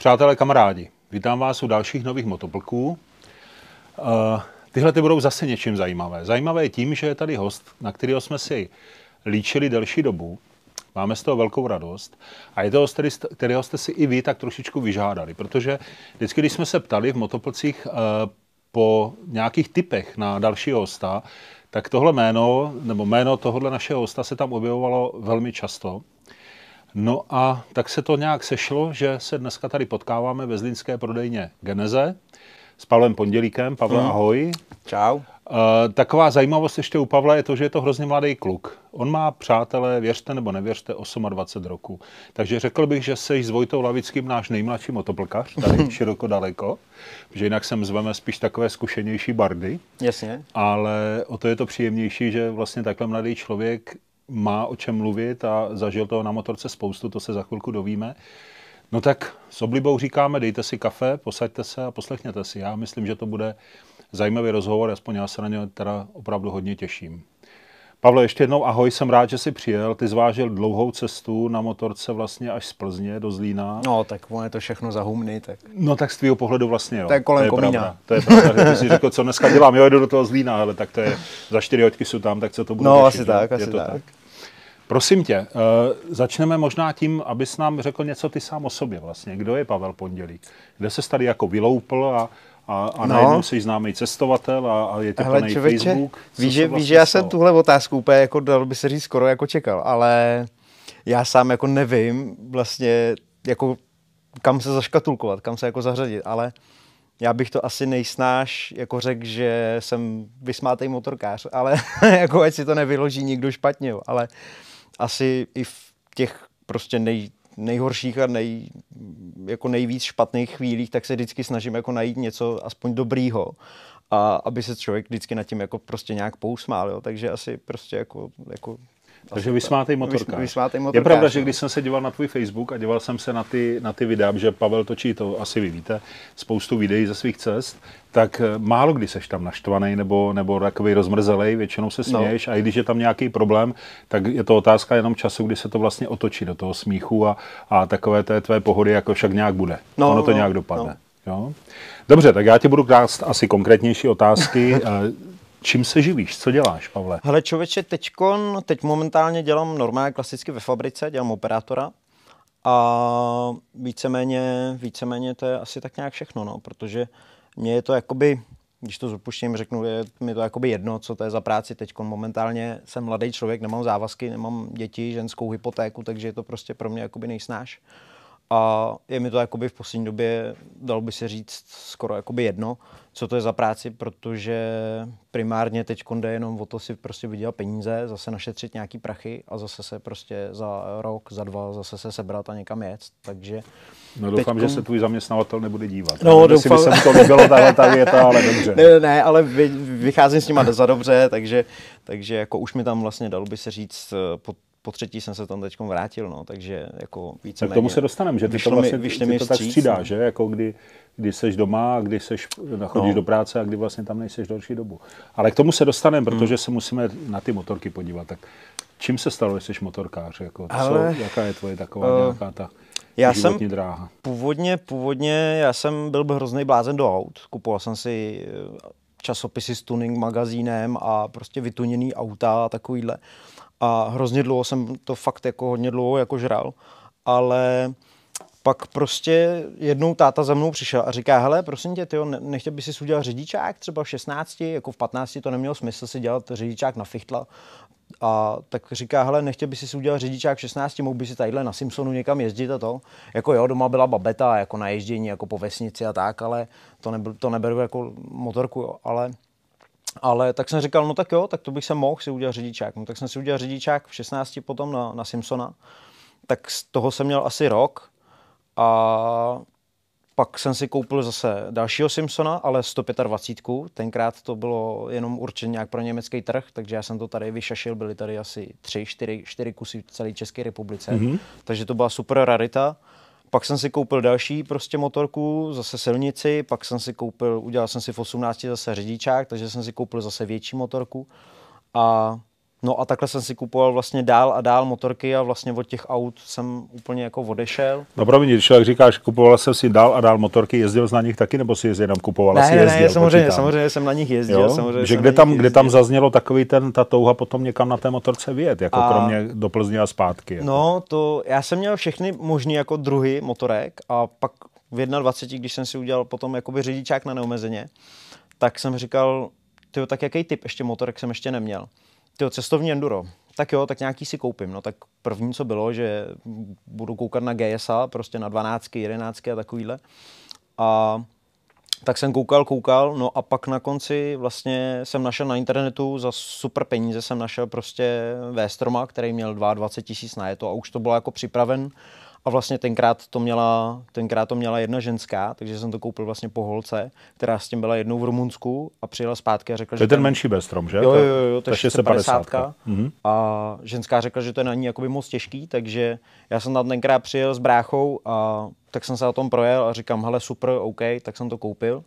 Přátelé, kamarádi, vítám vás u dalších nových motoplků. Uh, tyhle ty budou zase něčím zajímavé. Zajímavé je tím, že je tady host, na kterého jsme si líčili delší dobu. Máme z toho velkou radost. A je to host, kterého jste si i vy tak trošičku vyžádali, protože vždycky, když jsme se ptali v motoplcích uh, po nějakých typech na další hosta, tak tohle jméno, nebo jméno tohohle našeho hosta se tam objevovalo velmi často. No a tak se to nějak sešlo, že se dneska tady potkáváme ve zlínské prodejně Geneze s Pavlem Pondělíkem. Pavle, hmm. ahoj. Čau. Uh, taková zajímavost ještě u Pavla je to, že je to hrozně mladý kluk. On má, přátelé, věřte nebo nevěřte, 28 roku. Takže řekl bych, že jsi s Vojtou Lavickým náš nejmladší motoplkař, tady široko daleko, že jinak sem zveme spíš takové zkušenější bardy. Jasně. Ale o to je to příjemnější, že vlastně takhle mladý člověk má o čem mluvit a zažil toho na motorce spoustu, to se za chvilku dovíme. No tak s oblibou říkáme, dejte si kafe, posaďte se a poslechněte si. Já myslím, že to bude zajímavý rozhovor, aspoň já se na něj teda opravdu hodně těším. Pavle, ještě jednou ahoj, jsem rád, že jsi přijel. Ty zvážil dlouhou cestu na motorce vlastně až z Plzně do Zlína. No, tak on je to všechno za humny, tak... No tak z tvýho pohledu vlastně, jo. To je kolem to je komína. Pravda. To je pravda, že ty jsi řekl, co dneska dělám, jo, jdu do toho Zlína, ale tak to je, za čtyři hoďky jsou tam, tak co to bude No, řešit, asi tak, asi to tak. tak. Prosím tě, uh, začneme možná tím, abys nám řekl něco ty sám o sobě vlastně. Kdo je Pavel Pondělík? Kde se tady jako vyloupl a, a, a No. najednou jsi známý cestovatel a, a je Hele, plný člověče, Facebook? Co víš, že, vlastně víš, že já jsem tuhle otázku úplně, jako dal by se říct, skoro jako čekal, ale já sám jako nevím vlastně, jako kam se zaškatulkovat, kam se jako zařadit, ale já bych to asi nejsnáš jako řekl, že jsem vysmátej motorkář, ale jako ať si to nevyloží nikdo špatně, jo, ale asi i v těch prostě nej, nejhorších a nej, jako nejvíc špatných chvílích, tak se vždycky snažím jako najít něco aspoň dobrýho a aby se člověk vždycky nad tím jako prostě nějak pousmál, jo? takže asi prostě jako, jako Takže vysmátej motorkář. Vys- vysmátej Je motorkář, pravda, že no. když jsem se díval na tvůj Facebook a díval jsem se na ty, na ty videa, že Pavel točí, to asi vy víte, spoustu videí ze svých cest, tak eh, málo kdy seš tam naštvaný nebo, nebo takový rozmrzelej, většinou se No. směješ a i když je tam nějaký problém, tak je to otázka jenom času, kdy se to vlastně otočí do toho smíchu a, a takové té tvé pohody jako však nějak bude. No, ono to no, nějak dopadne. Jo? Dobře, tak já ti budu klást asi konkrétnější otázky. Čím se živíš? Co děláš, Pavle? Hele člověče, teďkon, teď momentálně dělám normálně klasicky ve fabrice, dělám operátora a víceméně, víceméně to je asi tak nějak všechno, no, protože mě je to jakoby, když to s odpuštěním řeknu, je mi to jakoby jedno, co to je za práci teď. Momentálně jsem mladý člověk, nemám závazky, nemám děti, ženskou hypotéku, takže je to prostě pro mě jakoby nejsnáš. A je mi to jakoby v poslední době, dalo by se říct, skoro jakoby jedno, co to je za práci, protože primárně teď jde jenom o to si prostě vydělat peníze, zase našetřit nějaký prachy a zase se prostě za rok, za dva zase se sebrat a někam jet. Takže No doufám, Teďkom- že se tvůj zaměstnavatel nebude dívat. No, Já nevím, jestli by doufám. se mu to líbilo, tahle ta věta, ale dobře. Ne, ne, ne, ale vy, vycházím s nima za dobře, takže, takže jako už mi tam vlastně dalo by se říct, eh, po, po třetí jsem se tam teď vrátil, no, takže jako více Tak k tomu se dostaneme, že ty to mi- vlastně vyšlo ty mi to tak střídáš, no. že? Jako kdy, kdy jsi doma, a kdy seš, chodíš No. do práce a kdy vlastně tam nejseš další dobu. Ale k tomu se dostaneme, protože se musíme na ty motorky podívat. Tak čím se stalo, že jsi motorkář? Jako, co, Ale, jaká je tvoje taková eh, nějaká ta já jsem- dráha? Původně, původně já jsem byl hrozný blázen do aut. Kupoval jsem si eh, časopisy s tuning magazínem a prostě vytuněný auta a takovýhle. A hrozně dlouho jsem to fakt jako hodně dlouho jako žral. Ale pak prostě jednou táta za mnou přišel a říká, hele, prosím tě, tyjo, ne- nechtěl by si udělat řidičák třeba v 16, jako v 15 to nemělo smysl si dělat řidičák na fichtla. A tak říká, hele, nechtěl by si udělat řidičák v 16, mohl by si tadyhle na Simpsonu někam jezdit a to. Jako jo, doma byla babeta, jako na ježdění, jako po vesnici a tak, ale to, nebyl, to neberu jako motorku, jo. Ale, ale tak jsem říkal, no tak jo, tak to bych se mohl si udělat řidičák. No tak jsem si udělal řidičák v 16 potom na, na Simpsona. Tak z toho jsem měl asi rok a pak jsem si koupil zase dalšího Simpsona, ale 125. Tenkrát to bylo jenom určeně nějak pro německý trh, takže já jsem to tady vyšašil, byly tady asi tři, čtyři, čtyři kusy v celé České republice. Mm-hmm. Takže to byla super rarita. Pak jsem si koupil další prostě motorku, zase silnici, pak jsem si koupil, udělal jsem si v 18 zase řidičák, takže jsem si koupil zase větší motorku. A No a takhle jsem si kupoval vlastně dál a dál motorky a vlastně od těch aut jsem úplně jako odešel. No promiň, když člověk říkáš, kupoval jsem si dál a dál motorky, jezdil jsi na nich taky, nebo si je jenom kupoval? Ne, asi ne, jezdil, ne, samozřejmě, počítám. samozřejmě jsem na nich jezdil. Jo? Samozřejmě že kde tam, nich kde tam jezdil. zaznělo takový ten, ta touha potom někam na té motorce vyjet, jako A- kromě do Plzně a zpátky. Jako. No, to já jsem měl všechny možný jako druhy motorek a pak v 21, když jsem si udělal potom jakoby řidičák na neomezeně, tak jsem říkal, tyjo, tak jaký typ ještě motorek jsem ještě neměl. Tyjo, cestovní enduro. Tak jo, tak nějaký si koupím. No tak první, co bylo, že budu koukat na GSA, prostě na 12, 11 a takovýhle. A tak jsem koukal, koukal, no a pak na konci vlastně jsem našel na internetu za super peníze jsem našel prostě Véstroma, který měl 22 tisíc na to a už to bylo jako připraven a vlastně tenkrát to měla, tenkrát to měla jedna ženská, takže jsem to koupil vlastně po holce, která s tím byla jednou v Rumunsku a přijela zpátky a řekla, To je že ten menší bestrom, že? Jo, jo, jo, jo, to je 650. 650. Mhm. A ženská řekla, že to je na ní jakoby moc těžký, takže já jsem tam tenkrát přijel s bráchou a tak jsem se o tom projel a říkám, hele super, OK, tak jsem to koupil.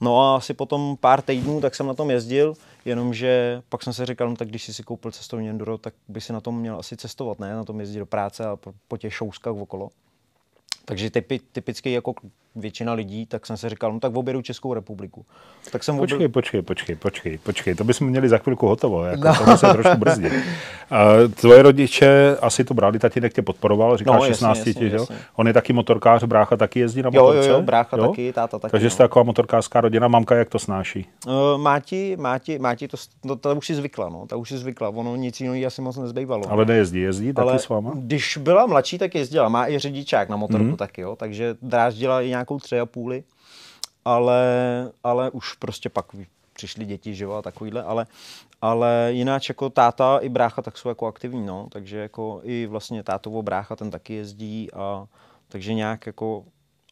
No a asi potom pár týdnů, tak jsem na tom jezdil, jenomže pak jsem si říkal, no tak když jsi si koupil cestovní enduro, tak by si na tom měl asi cestovat, ne? Na tom jezdit do práce a po, těch šouskách okolo. Takže typi, typicky jako většina lidí, tak jsem si říkal, no tak objedu Českou republiku. Tak jsem Počkej, počkej, počkej, počkej, počkej, to bychom měli za chvilku hotovo, jako no. to se trošku brzdit. A tvoje rodiče asi to brali, tatínek tě podporoval, říkáš No, no, jasně, 16 jasně, ti, jo? jasně. On je taky motorkář, brácha taky jezdí na Jo, jo, motorce? jo, brácha taky, táta taky, Takže no. jste taková motorkářská rodina, mamka jak to snáší? Uh, Máti, Máti, Máti to, to, to, už si zvykla, no, ta už si zvykla, ono nic jiného asi moc nezbývalo. Ale nejezdí, jezdí taky Ale s váma? když byla mladší, tak jezdila, má i řidičák na motorku mm. Taky, jo, takže dráždila i nějakou tři a půli, ale, ale už prostě pak přišly děti, že jo, a takovýhle, ale, ale jináč jako táta i brácha tak jsou jako aktivní, no, takže jako i vlastně tátovo brácha ten taky jezdí a takže nějak jako,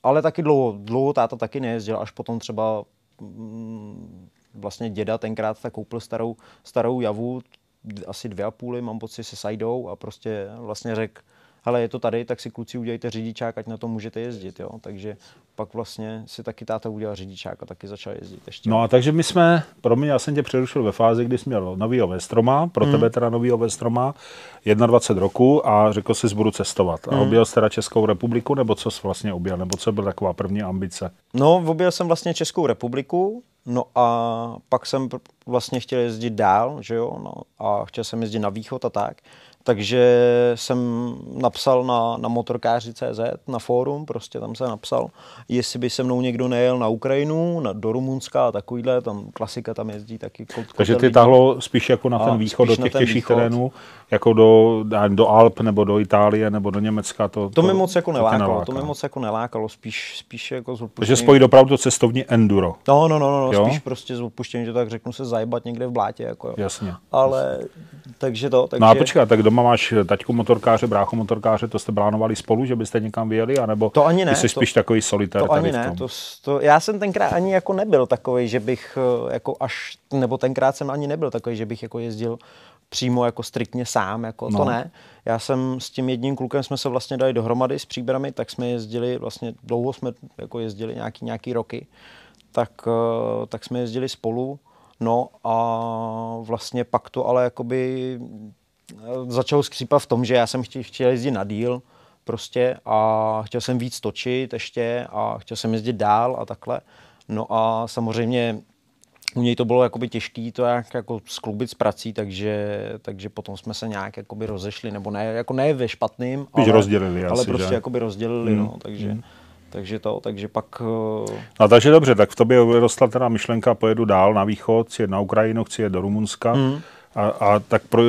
ale taky dlouho, dlouho táta taky nejezdil, až potom třeba mm, vlastně děda tenkrát tak koupil starou, starou javu, asi dvě a půly, mám pocit, se sajdou a prostě vlastně řekl, hele, je to tady, tak si kluci udělejte řidičák, ať na to můžete jezdit, jo. Takže pak vlastně si taky táta udělal řidičák a taky začal jezdit ještě. No a takže my jsme, promiň, já jsem tě přerušil ve fázi, kdy jsi měl novýho Vestroma, pro tebe teda novýho Vestroma, 21 roku a řekl jsi, budu cestovat. A objel jsi teda Českou republiku, nebo co jsi vlastně objel, nebo co byla taková první ambice? No, objel jsem vlastně Českou republiku, no a pak jsem vlastně chtěl jezdit dál, že jo, no, a chtěl jsem jezdit na východ a tak. Takže jsem napsal na, na motorkáři.cz, na fórum, prostě tam jsem napsal, jestli by se mnou někdo nejel na Ukrajinu, na, do Rumunska a takovýhle, tam klasika tam jezdí taky. Kot, Takže ty tahlo spíš jako na A, ten východ, do těch těžších terénů, jako do, do Alp, nebo do Itálie, nebo do Německa. To, To, mi moc jako nelákalo, neláká. to mi moc jako nelákalo, spíš, spíš jako z Takže odpuštěním- spojit opravdu to cestovní enduro. No, no, no, no, Jo? no spíš prostě z odpuštění, že tak řeknu se zajebat někde v blátě, jako jo. Jasně. Ale, takže to, takže... No a počkej, tak doma máš taťku motorkáře, bráchu motorkáře, to jste plánovali spolu, že byste někam vyjeli, anebo To ani ne, jsi to- spíš takový solitér To ani ne, to, to, já jsem tenkrát ani jako nebyl takový, že bych eh, jako až, nebo tenkrát jsem ani nebyl takový, že bych jako jezdil přímo jako striktně sám, jako no. to ne. Já jsem s tím jedním klukem jsme se vlastně dali dohromady s příbrami, tak jsme jezdili, vlastně dlouho jsme jako jezdili nějaký, nějaký roky, tak, eh, tak jsme jezdili spolu, no a vlastně pak to ale jakoby začalo skřípat v tom, že já jsem chtěl, chtěl jezdit na díl, prostě a chtěl jsem víc točit ještě a chtěl jsem jezdit dál a takhle. No a samozřejmě u něj to bylo jakoby těžký to jak jako sklubit s prací, takže, takže potom jsme se nějak jakoby rozešli, nebo ne, jako ne ve špatným, ale, rozdělili ale asi, prostě že? jakoby rozdělili, no, takže, takže to, takže pak No takže dobře, tak v tobě vyrostla teda myšlenka, pojedu dál na východ, chci jet na Ukrajinu, chci jet do Rumunska. Hmm. A, a tak pro,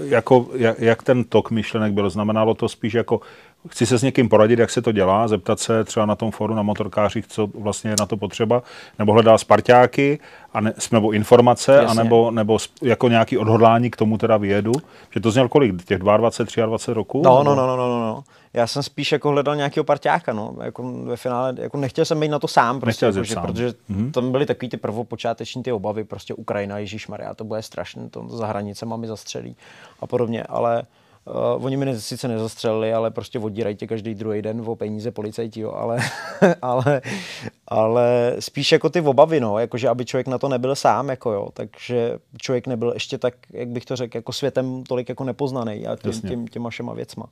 jako, jak, jak ten tok myšlenek byl? Znamenalo to spíš jako, chci se s někým poradit, jak se to dělá, zeptat se třeba na tom fóru na motorkářích, co vlastně je na to potřeba, nebo hledal sparťáky, a ne, nebo informace, Jasně. anebo, nebo sp- jako nějaký odhodlání k tomu teda vyjedu. Že to zněl kolik? Těch 22, 23 roků? No, Nebo- no, no, no, no, no, no. Já jsem spíš jako hledal nějakého parťáka, no. Jako ve finále, jako nechtěl jsem být na to sám, prostě, jako, že, sám. protože tam byly takový ty prvopočáteční ty obavy, prostě Ukrajina, Ježíš Maria, to bude strašné, to za hranicema mi zastřelí a podobně, ale Uh, oni mi sice nezastřelili, ale prostě odírají tě každý druhý den o peníze policajti, jo, ale, ale, ale spíš jako ty obavy, no, jakože aby člověk na to nebyl sám, jako jo, takže člověk nebyl ještě tak, jak bych to řekl, jako světem tolik jako nepoznaný a tím, tím, těma všema věcma.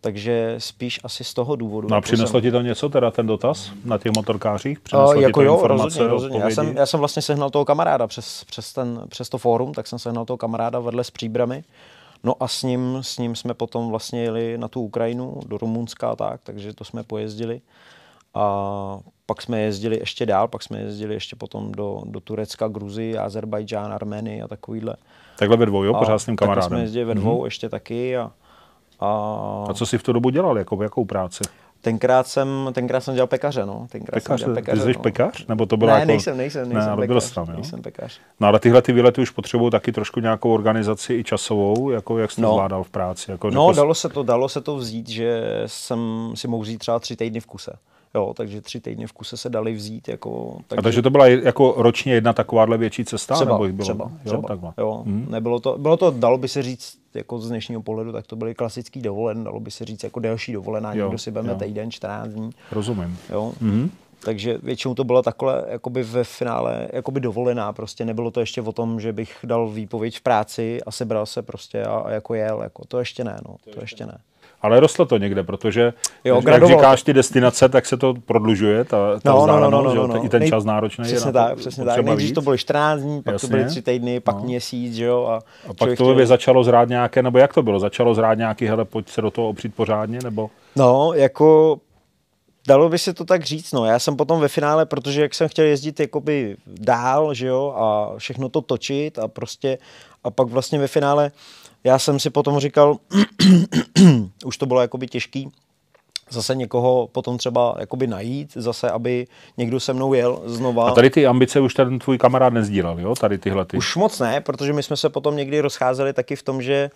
Takže spíš asi z toho důvodu. No a přineslo jsem... ti to něco, teda ten dotaz na těch motorkářích? Přineslo uh, jako jo, rozhodně, rozhodně. Já jsem, já jsem vlastně sehnal toho kamaráda přes, přes, ten, přes to fórum, tak jsem sehnal toho kamaráda vedle s příbramy. No a s ním, s ním jsme potom vlastně jeli na tu Ukrajinu, do Rumunska a tak, takže to jsme pojezdili. A pak jsme jezdili ještě dál, pak jsme jezdili ještě potom do, do Turecka, Gruzii, Azerbajdžán, Armény a takovýhle. Takhle ve dvou, jo, pořád s tím kamarádem. jsme jezdili ve dvou mm-hmm. ještě taky a a, a co jsi v tu dobu dělal, jako jakou práci? Tenkrát jsem, tenkrát jsem dělal pekaře, no. Tenkrát pekaře, jsem dělal pekaře, ty jsi no. pekař? Nebo to bylo ne, jako... nejsem, nejsem, nejsem, ne, pekař, tam, jo? nejsem pekař. No ale tyhle ty výlety už potřebují taky trošku nějakou organizaci i časovou, jako jak jsi no. zvládal v práci? Jako, no, dalo se to, dalo se to vzít, že jsem si mohl vzít třeba tři týdny v kuse. Jo, takže tři týdny v kuse se dali vzít. Jako, takže... A takže to byla jako ročně jedna takováhle větší cesta? Třeba, nebo jich bylo? třeba, jo, třeba. Takhle. Jo, hmm. nebylo to, bylo to, dalo by se říct, jako z dnešního pohledu, tak to byly klasický dovolen, dalo by se říct jako delší dovolená, jo, někdo si vezme týden, 14 dní. Rozumím. Jo. Hmm. Takže většinou to bylo takhle jakoby ve finále jakoby dovolená. Prostě nebylo to ještě o tom, že bych dal výpověď v práci a sebral se prostě a, a jako jel. Jako, to ještě ne, no, to, to ještě ne. Ale rostlo to někde, protože jo, jak říkáš ty destinace, tak se to prodlužuje, ta, ta no, no, no, no, no, no, no. i ten Nej, čas náročný. Přesně tak, přesně tak. Nejdřív to bylo 14 dní, pak Jasně. to byly 3 týdny, pak no. měsíc, že jo. A, a pak to chtěl... začalo zrát nějaké, nebo jak to bylo? Začalo zrát nějaký, hele, pojď se do toho opřít pořádně, nebo? No, jako Dalo by se to tak říct, no. Já jsem potom ve finále, protože jak jsem chtěl jezdit jakoby dál, že jo, a všechno to točit a prostě, a pak vlastně ve finále já jsem si potom říkal, už to bylo jakoby těžký, zase někoho potom třeba jakoby najít, zase, aby někdo se mnou jel znova. A tady ty ambice už ten tvůj kamarád nezdílel, jo? Tady tyhle ty. Už moc ne, protože my jsme se potom někdy rozcházeli taky v tom, že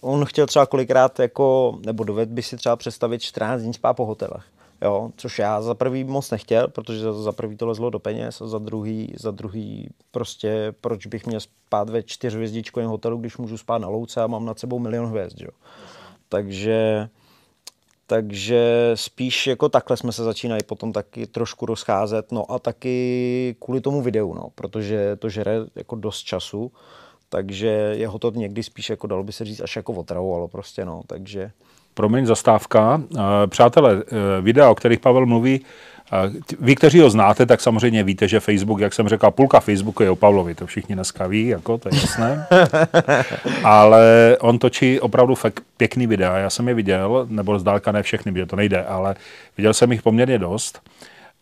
on chtěl třeba kolikrát jako, nebo doved by si třeba představit 14 dní spát po hotelech. Jo, což já za prvý moc nechtěl, protože za prvý to lezlo do peněz a za druhý, za druhý prostě proč bych měl spát ve čtyřhvězdičkovém hotelu, když můžu spát na louce a mám nad sebou milion hvězd, jo. Takže, takže spíš jako takhle jsme se začínali potom taky trošku rozcházet, no a taky kvůli tomu videu, no, protože to žere jako dost času, takže jeho to někdy spíš jako dalo by se říct až jako otravovalo prostě, no, takže promiň, zastávka. Eh, přátelé, eh, videa, o kterých Pavel mluví, eh, vy, kteří ho znáte, tak samozřejmě víte, že Facebook, jak jsem řekl, půlka Facebooku je o Pavlovi, to všichni dneska ví, jako, to je jasné. ale on točí opravdu fakt pěkný videa, já jsem je viděl, nebo zdálka ne všechny, protože to nejde, ale viděl jsem jich poměrně dost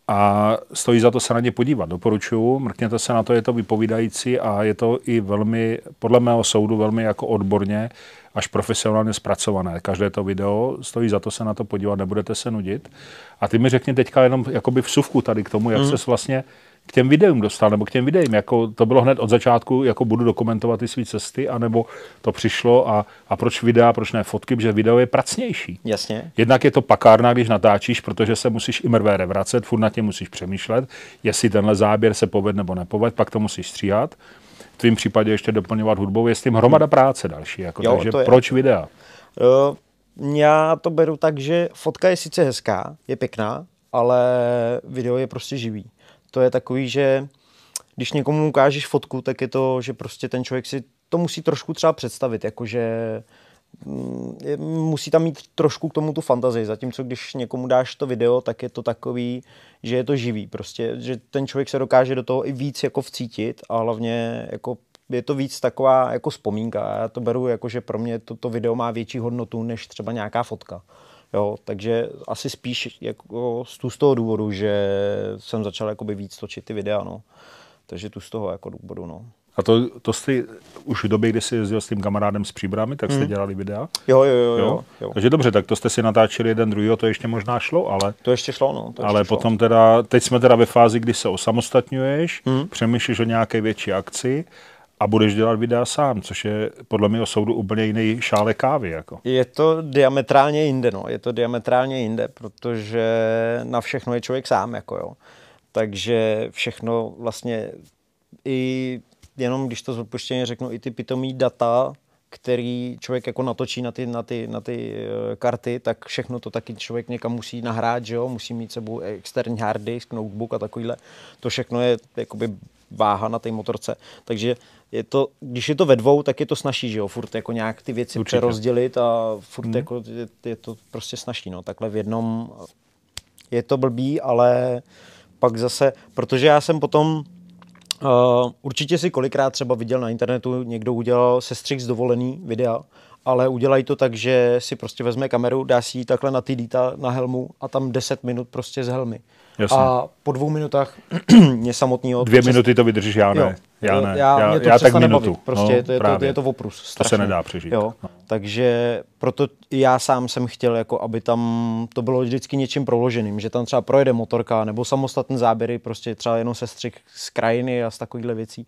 a stojí za to se na ně podívat. Doporučuji, mrkněte se na to, je to vypovídající a je to i velmi, podle mého soudu, velmi jako odborně až profesionálně zpracované. Každé to video stojí za to se na to podívat, nebudete se nudit. A ty mi řekni teďka jenom jakoby vsuvku tady k tomu, jak mm. se vlastně k těm videům dostal, nebo k těm videím, jako to bylo hned od začátku, jako budu dokumentovat ty své cesty, anebo to přišlo a, a proč videa, proč ne fotky, protože video je pracnější. Jasně. Jednak je to pakárna, když natáčíš, protože se musíš i mrvé vracet, furt na tě musíš přemýšlet, jestli tenhle záběr se poved nebo nepoved, pak to musíš stříhat v tvém případě ještě doplňovat hudbou, je s tím hromada práce další. Jako, jo, takže proč videa? Uh, já to beru tak, že fotka je sice hezká, je pěkná, ale video je prostě živý. To je takový, že když někomu ukážeš fotku, tak je to, že prostě ten člověk si to musí trošku třeba představit, jakože Mm, musí tam mít trošku k tomu tu fantazii, zatímco když někomu dáš to video, tak je to takový, že je to živý, prostě, že ten člověk se dokáže do toho i víc jako vcítit a hlavně jako je to víc taková jako vzpomínka. Já to beru jako, že pro mě toto to video má větší hodnotu než třeba nějaká fotka. Jo, takže asi spíš jako z, z toho důvodu, že jsem začal jakoby víc točit ty videa, no. Takže tu z toho jako důvodu, no. A to, to jsi už v době, kdy jsi jezdil s tím kamarádem s příbrami, tak jste hmm. dělali videa? Jo, jo, jo, jo, jo. Takže dobře, tak to jste si natáčeli jeden druhý, to ještě možná šlo, ale... To ještě šlo, no. To ještě ale šlo. potom teda, teď jsme teda ve fázi, kdy se osamostatňuješ, hmm. přemýšlíš o nějaké větší akci a budeš dělat videa sám, což je podle mého soudu úplně jiný šále kávy. Jako. Je to diametrálně jinde, no. Je to diametrálně jinde, protože na všechno je člověk sám, jako jo. Takže všechno vlastně i jenom když to zodpoštěně řeknu, i ty pitomý data, který člověk jako natočí na ty, na ty, na ty uh, karty, tak všechno to taky člověk někam musí nahrát, že jo? musí mít sebou externí hard disk, notebook a takovýhle. To všechno je jakoby váha na té motorce. Takže je to, když je to ve dvou, tak je to snažší, že jo, furt jako nějak ty věci Určitě. přerozdělit a furt hmm. jako je, je, to prostě snažší, no. Takhle v jednom je to blbý, ale pak zase, protože já jsem potom Uh, určitě si kolikrát třeba viděl na internetu, někdo udělal sestřih z dovolený videa, ale udělají to tak, že si prostě vezme kameru, dá si ji takhle na ty dýta na helmu a tam 10 minut prostě z helmy. Jasně. A po dvou minutách mě samotného... Dvě minuty to vydržíš, já ne. Jo. Já ne. Já, já, to já tak minutu. Nebavit. Prostě no, je, to, je, to, je to oprus. Strašně. To se nedá přežít. Jo. No. Takže proto já sám jsem chtěl, jako aby tam to bylo vždycky něčím proloženým, že tam třeba projede motorka nebo samostatné záběry, prostě třeba jenom sestřih z krajiny a z takovýchhle věcí.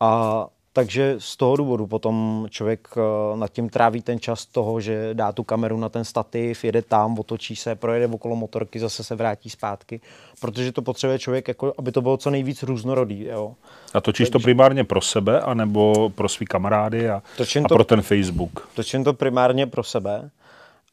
A takže z toho důvodu potom člověk eh, nad tím tráví ten čas toho, že dá tu kameru na ten stativ, jede tam, otočí se, projede okolo motorky, zase se vrátí zpátky, protože to potřebuje člověk, jako, aby to bylo co nejvíc různorodý. Jo. A točíš to primárně pro sebe, anebo pro svý kamarády a, a to, pro ten Facebook? Točím to primárně pro sebe.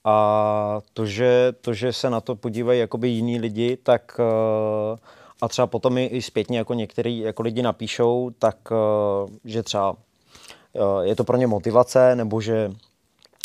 A to, že, to, že se na to podívají jakoby jiní lidi, tak uh, a třeba potom i, i zpětně jako některý jako lidi napíšou, tak uh, že třeba uh, je to pro ně motivace, nebo že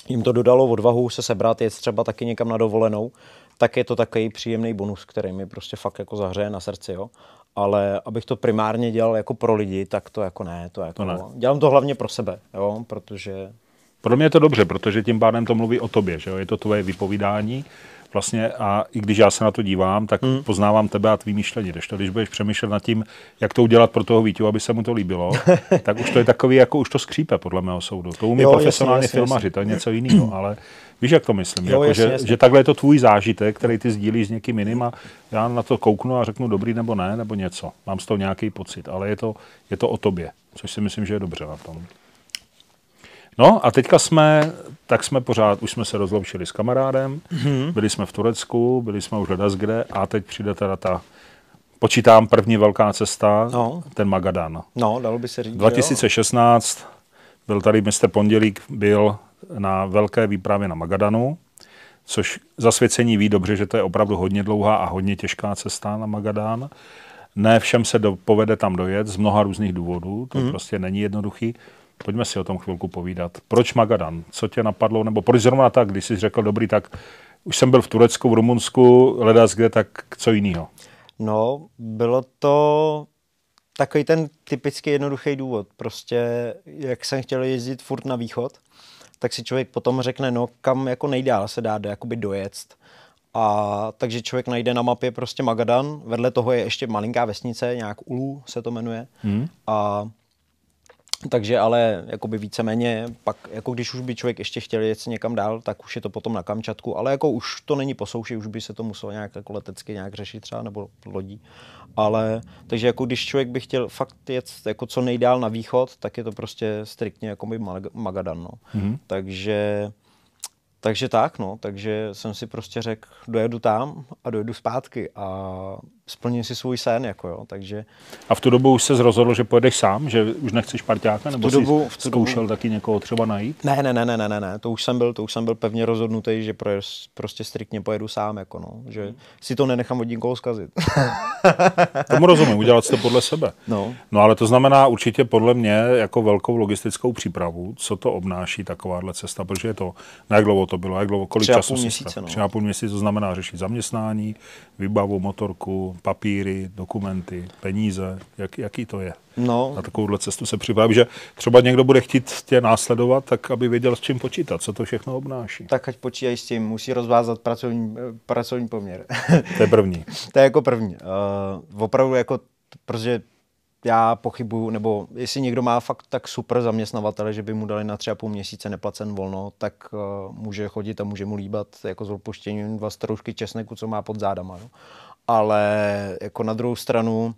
jim to dodalo odvahu se sebrat, jet třeba taky někam na dovolenou, tak je to takový příjemný bonus, který mi prostě fakt jako zahřeje na srdci, jo. Ale abych to primárně dělal jako pro lidi, tak to jako ne, to jako to ne. Dělám to hlavně pro sebe, jo, protože... Pro mě je to dobře, protože tím pádem to mluví o tobě, že jo, je to tvoje vypovídání, vlastně a i když já se na to dívám, tak mm. poznávám tebe a tvý myšlení. Když, to, když budeš přemýšlet nad tím, jak to udělat pro toho Vítu, aby se mu to líbilo, tak už to je takový, jako už to skřípe, podle mého soudu. To umí jo, profesionálně jasně, filmaři, jasně. to je něco jiného, ale víš, jak to myslím. Jo, jako, jasně, že, jasně. že takhle je to tvůj zážitek, který ty sdílíš s někým jiným a já na to kouknu a řeknu dobrý nebo ne, nebo něco. Mám z toho nějaký pocit, ale je to, je to o tobě, což si myslím, že je dobře na tom. No a teďka jsme, tak jsme pořád, už jsme se rozloučili s kamarádem, mm-hmm. byli jsme v Turecku, byli jsme už hledat kde a teď přijde teda ta, počítám první velká cesta, no. ten Magadan. No, dalo by se říct, 2016 jo. byl tady mistr Pondělík, byl na velké výpravě na Magadanu, což zasvěcení ví dobře, že to je opravdu hodně dlouhá a hodně těžká cesta na Magadán. Ne všem se do, povede tam dojet z mnoha různých důvodů, to mm. prostě není jednoduchý. Pojďme si o tom chvilku povídat. Proč Magadan? Co tě napadlo? Nebo proč zrovna tak, když jsi řekl, dobrý, tak už jsem byl v Turecku, v Rumunsku, hledat kde, tak co jiného? No, bylo to takový ten typický jednoduchý důvod. Prostě, jak jsem chtěl jezdit furt na východ, tak si člověk potom řekne, no kam jako nejdál se dá jakoby dojet. A takže člověk najde na mapě prostě Magadan, vedle toho je ještě malinká vesnice, nějak Ulu se to jmenuje. Hmm. A takže ale jakoby víceméně pak, jako když už by člověk ještě chtěl jet někam dál, tak už je to potom na Kamčatku, ale jako už to není po souši, už by se to muselo nějak jako letecky nějak řešit třeba, nebo lodí. Ale, takže jako když člověk by chtěl fakt jet jako co nejdál na východ, tak je to prostě striktně jako by Magadan, no. Mm-hmm. Takže takže tak, no, takže jsem si prostě řekl, dojedu tam a dojedu zpátky a splním si svůj sen, jako jo, takže... A v tu dobu už se rozhodl, že pojedeš sám, že už nechceš parťáka, nebo v tu dobu, jsi v tu zkoušel dobu... taky někoho třeba najít? Ne, ne, ne, ne, ne, ne, ne, to už jsem byl, to už jsem byl pevně rozhodnutý, že pro, prostě striktně pojedu sám, jako no, že si to nenechám od nikoho zkazit. Tomu rozumím, udělat to podle sebe. No. no ale to znamená určitě podle mě jako velkou logistickou přípravu, co to obnáší takováhle cesta, protože je to, na jak dlouho to bylo, jak dlouho, kolik času měsíce, no. Tři a půl měsíce, to znamená řešit zaměstnání, výbavu, motorku, papíry, dokumenty, peníze, jak, jaký to je. No. Na takovouhle cestu se připravím, že třeba někdo bude chtít tě následovat, tak aby věděl, s čím počítat, co to všechno obnáší. Tak ať počítají s tím, musí rozvázat pracovní, pracovní poměr. to je první. to je jako první. Uh, opravdu jako, protože já pochybuju, nebo jestli někdo má fakt tak super zaměstnavatele, že by mu dali na tři a půl měsíce neplacen volno, tak uh, může chodit a může mu líbat jako s odpuštěním dva stroužky česneku, co má pod zádama. Jo. Ale jako na druhou stranu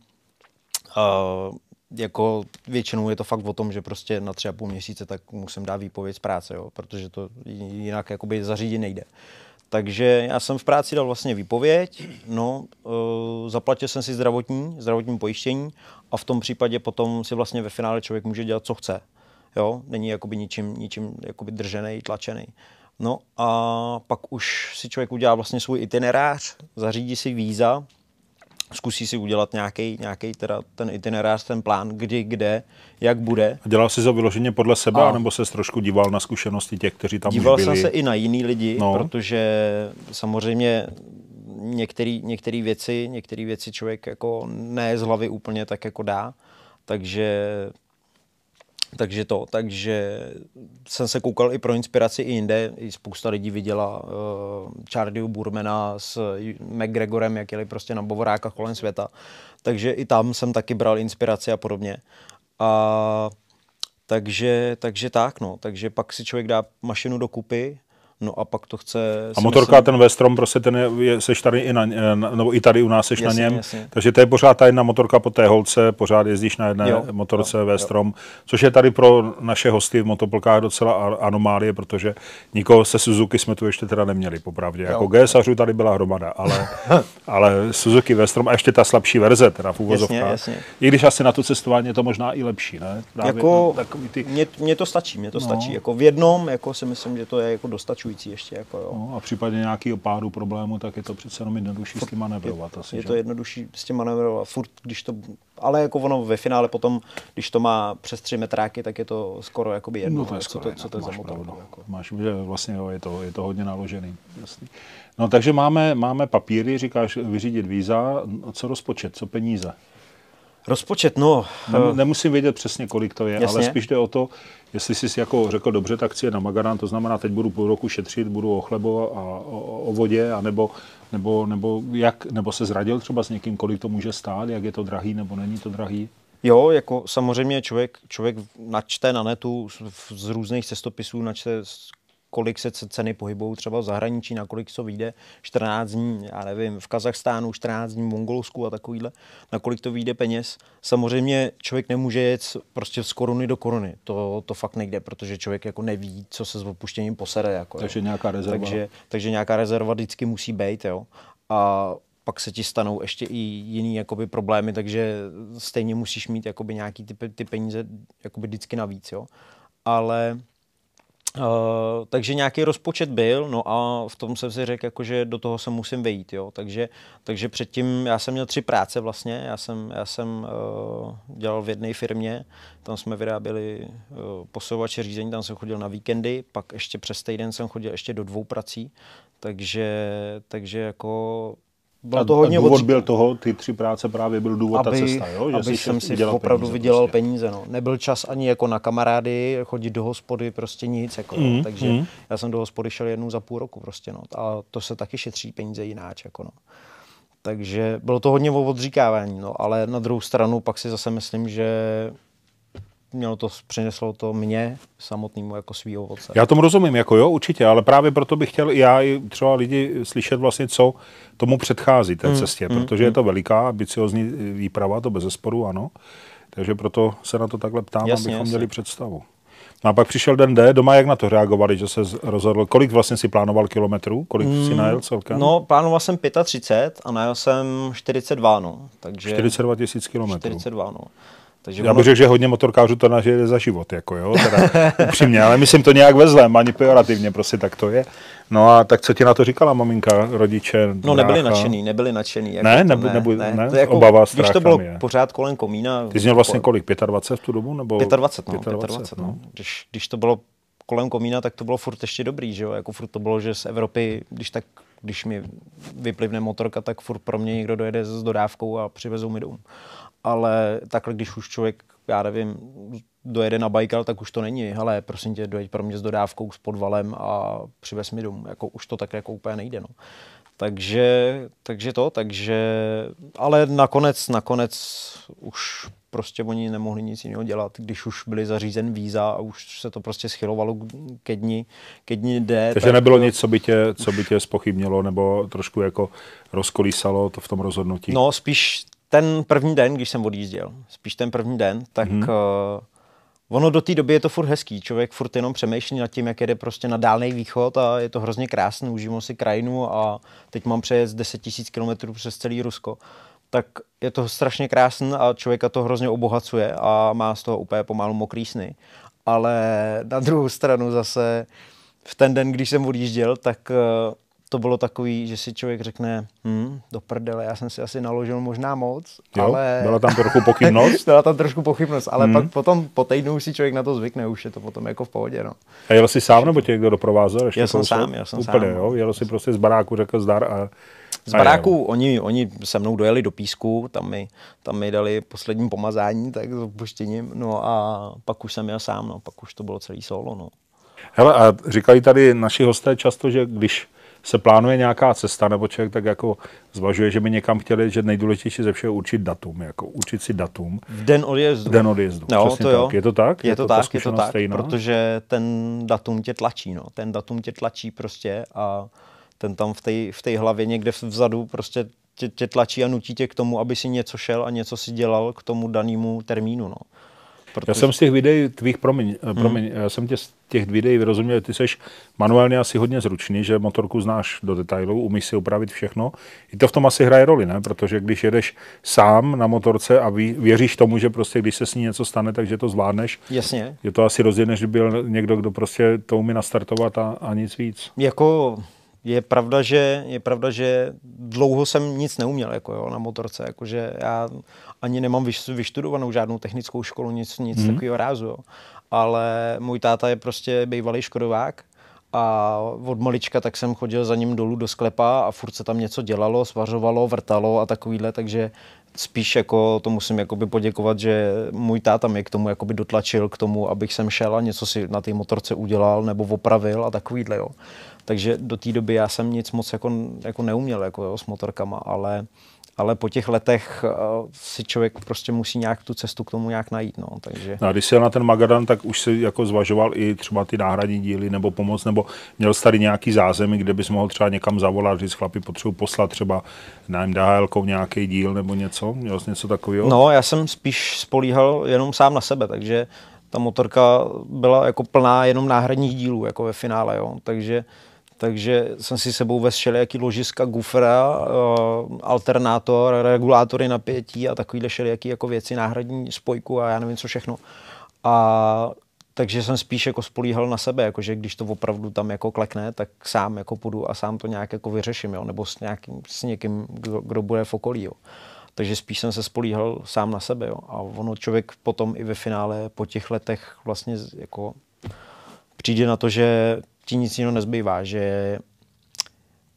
uh, jako většinou je to fakt o tom, že prostě na tři a půl měsíce tak musím dát výpověď z práce, jo, protože to jinak jakoby zařídit nejde. Takže já jsem v práci dal vlastně výpověď, no, uh, zaplatil jsem si zdravotní, zdravotní pojištění a v tom případě potom si vlastně ve finále člověk může dělat, co chce. jo, není jakoby ničím, ničím jakoby držený, tlačený. No a pak už si člověk udělá vlastně svůj itinerář, zařídí si víza, zkusí si udělat nějaký, nějaký teda ten itinerář, ten plán, kdy, kde, jak bude. A dělal jsi to vyloženě podle sebe, a... nebo se trošku díval na zkušenosti těch, kteří tam díval už byli? jsem se i na jiný lidi, no. protože samozřejmě některé některé věci, některé věci člověk jako ne z hlavy úplně tak jako dá, takže takže to, takže jsem se koukal i pro inspiraci i jinde. I spousta lidí viděla uh, Charlie Burmana s McGregorem, jak jeli prostě na bovorákách kolem světa. Takže i tam jsem taky bral inspiraci a podobně. A takže, takže tak, no. Takže pak si člověk dá mašinu do kupy, No a pak to chce... A motorka, myslím, ten Vestrom, prostě ten je, je, seš tady i na, nebo i tady u nás seš jasně, na něm, jasně. takže to je pořád ta jedna motorka po té holce, pořád jezdíš na jedné jo, motorce jo, Vestrom, jo. což je tady pro naše hosty v motoplkách docela anomálie, protože nikoho se Suzuki jsme tu ještě teda neměli, popravdě. Jako GSařů tady byla hromada, ale, ale Suzuki Vestrom a ještě ta slabší verze, teda v úvozovkách. I když asi na to cestování je to možná i lepší, ne? Právě jako, no, ty... mě, mě, to stačí, mě to no. stačí. Jako v jednom, jako si myslím, že to je jako dostačující dostačující ještě. Jako, jo. No, a v případě nějakého pádu problému, tak je to přece jenom jednodušší s tím manevrovat. Asi, je že? to jednodušší s tím manevrovat. Furt, když to, ale jako ono ve finále potom, když to má přes tři metráky, tak je to skoro jakoby jedno, no, to je co, to, co to je za motor. Jako. Máš, že vlastně jo, je, to, je to hodně naložený. Jasný. No takže máme, máme papíry, říkáš vyřídit víza, co rozpočet, co peníze? Rozpočet, no. Nem, nemusím vědět přesně, kolik to je, jasně. ale spíš jde o to, jestli jsi jako řekl dobře, tak chci je na Magadan, to znamená, teď budu půl roku šetřit, budu o chlebo a o, o vodě, a nebo, nebo, nebo, jak, nebo se zradil třeba s někým, kolik to může stát, jak je to drahý nebo není to drahý? Jo, jako samozřejmě člověk, člověk načte na netu z, z různých cestopisů, načte kolik se ceny pohybují třeba v zahraničí, na kolik to vyjde 14 dní, já nevím, v Kazachstánu 14 dní, v Mongolsku a takovýhle, na kolik to vyjde peněz. Samozřejmě člověk nemůže jet prostě z koruny do koruny, to, to fakt nejde, protože člověk jako neví, co se s opuštěním posere. Jako, takže jo. nějaká rezerva. Takže, takže nějaká rezerva vždycky musí být, jo. A pak se ti stanou ještě i jiný jakoby, problémy, takže stejně musíš mít jakoby, nějaký ty, ty peníze jakoby, vždycky navíc. Jo. Ale Uh, takže nějaký rozpočet byl, no a v tom jsem si řekl, jako, že do toho se musím vejít, jo. Takže, takže předtím, já jsem měl tři práce vlastně, já jsem, já jsem uh, dělal v jedné firmě, tam jsme vyráběli uh, posouvače řízení, tam jsem chodil na víkendy, pak ještě přes týden jsem chodil ještě do dvou prací, takže, takže jako bylo to hodně důvod byl toho, ty tři práce právě byl důvod aby, ta cesta, jo? Že aby jsem si opravdu peníze vydělal prostě. peníze. No. Nebyl čas ani jako na kamarády, chodit do hospody, prostě nic. Jako, mm, no. Takže mm. já jsem do hospody šel jednou za půl roku prostě. No. A to se taky šetří peníze jináč. Jako, no. Takže bylo to hodně o odříkávání, no. ale na druhou stranu pak si zase myslím, že mělo to, přineslo to mě samotnému jako svý ovoce. Já tomu rozumím, jako jo, určitě, ale právě proto bych chtěl já i třeba lidi slyšet vlastně, co tomu předchází té mm, cestě, mm, protože mm. je to veliká, ambiciozní výprava, to bez zesporu, ano. Takže proto se na to takhle ptám, jasně, abychom jasně. měli představu. No a pak přišel den D, doma jak na to reagovali, že se rozhodl, kolik vlastně si plánoval kilometrů, kolik mm, si najel celkem? No, plánoval jsem 35 a najel jsem 42, no. Takže 42 tisíc kilometrů. 42, no. Takže Já bych řekl, že hodně motorkářů to nažije za život, jako jo, teda upřímně, ale myslím to nějak vezlem, ani pejorativně, prostě tak to je. No a tak co ti na to říkala maminka, rodiče? No nebyli nadšený, nebyli nadšený. Jako ne, nebu, ne, nebu, ne, ne, to jako, obava, strach Když to bylo je. pořád kolem komína. Ty jsi měl vlastně kolik, 25 v tu dobu? Nebo 25, no, 25, 25 no. no. Když, když to bylo kolem komína, tak to bylo furt ještě dobrý, že jo, jako furt to bylo, že z Evropy, když tak když mi vyplivne motorka, tak furt pro mě někdo dojede s dodávkou a přivezou mi domů ale takhle, když už člověk, já nevím, dojede na Baikal, tak už to není, ale prosím tě, dojeď pro mě s dodávkou, s podvalem a přivez mi domů, jako už to tak jako úplně nejde, no. Takže, takže to, takže, ale nakonec, nakonec už prostě oni nemohli nic jiného dělat, když už byli zařízen víza a už se to prostě schylovalo ke dni, ke dni D. Takže tak nebylo to... nic, co by, tě, co by tě spochybnilo nebo trošku jako rozkolísalo to v tom rozhodnutí? No spíš ten první den, když jsem odjížděl, spíš ten první den, tak hmm. uh, ono do té doby je to furt hezký. Člověk furt jenom přemýšlí nad tím, jak jede prostě na dálný východ a je to hrozně krásný, užívám si krajinu a teď mám přejezd 10 000 km přes celý Rusko. Tak je to strašně krásný a člověka to hrozně obohacuje a má z toho úplně pomalu mokrý sny. ale na druhou stranu zase v ten den, když jsem odjížděl, tak eh, to bylo takový, že si člověk řekne, hm, do prdele, já jsem si asi naložil možná moc, jo, ale... Byla tam trochu pochybnost? byla tam trošku pochybnost, ale hmm. pak potom po týdnu už si člověk na to zvykne, už je to potom jako v pohodě, no. A jel jsi sám, nebo tě někdo doprovázel? Ještě jel jsem sám, jel jsem Úplně, sám. jo? Jel jsi prostě z baráku, řekl zdar a... Z baráku oni, oni se mnou dojeli do písku, tam mi, tam mi dali poslední pomazání, tak s opuštěním, no a pak už jsem jel sám, no, pak už to bylo celý solo, no. Hele, a říkají tady naši hosté často, že když se plánuje nějaká cesta, nebo člověk tak jako zvažuje, že by někam chtěli, že nejdůležitější ze všeho určit datum, jako určit si datum. V den odjezdu. V den odjezdu, no, přesně to tak. jo. Je to tak? Je to, tak, je to tak, stejná? protože ten datum tě tlačí, no. Ten datum tě tlačí prostě a ten tam v té v tej hlavě někde vzadu prostě tě, tě tlačí a nutí tě k tomu, aby si něco šel a něco si dělal k tomu danému termínu, no. Protože... Já jsem z těch videí tvých, promiň, hmm. promiň, já jsem tě z těch videí vyrozuměl, že ty seš manuálně asi hodně zručný, že motorku znáš do detailů, umíš si upravit všechno. I to v tom asi hraje roli, ne? Protože když jedeš sám na motorce a ví, věříš tomu, že prostě když se s ní něco stane, takže to zvládneš. Jasně. Je to asi rozdíl, než by byl někdo, kdo prostě to umí nastartovat a, a nic víc. Jako je pravda, že, je pravda, že dlouho jsem nic neuměl jako jo, na motorce, jakože já ani nemám vyštudovanou žádnou technickou školu, nic, nic mm. takového rázu, jo. Ale můj táta je prostě bývalý škodovák a od malička tak jsem chodil za ním dolů do sklepa a furt se tam něco dělalo, svařovalo, vrtalo a takovýhle, takže spíš jako to musím jakoby poděkovat, že můj táta mě k tomu jakoby dotlačil k tomu, abych sem šel a něco si na té motorce udělal nebo opravil a takovýhle, jo. Takže do té doby já jsem nic moc jako, jako neuměl jako, jo, s motorkama, ale, ale po těch letech uh, si člověk prostě musí nějak tu cestu k tomu nějak najít. No, takže... no a když jsi jel na ten Magadan, tak už si jako zvažoval i třeba ty náhradní díly nebo pomoc, nebo měl jsi tady nějaký zázemí, kde bys mohl třeba někam zavolat, říct chlapi potřebuji poslat třeba na DHL nějaký díl nebo něco? Měl jsi něco takového? No, já jsem spíš spolíhal jenom sám na sebe, takže ta motorka byla jako plná jenom náhradních dílů jako ve finále, jo. takže takže jsem si sebou vezl jaký ložiska, gufra, uh, alternátor, regulátory napětí a takovýhle všelijaký jako věci, náhradní spojku a já nevím co všechno. A takže jsem spíš jako spolíhal na sebe, jako že když to opravdu tam jako klekne, tak sám jako půjdu a sám to nějak jako vyřeším, jo? nebo s, nějakým, s někým, kdo, kdo bude v okolí. Jo? Takže spíš jsem se spolíhal sám na sebe. Jo? A ono člověk potom i ve finále po těch letech vlastně jako přijde na to, že ti nic jiného nezbývá, že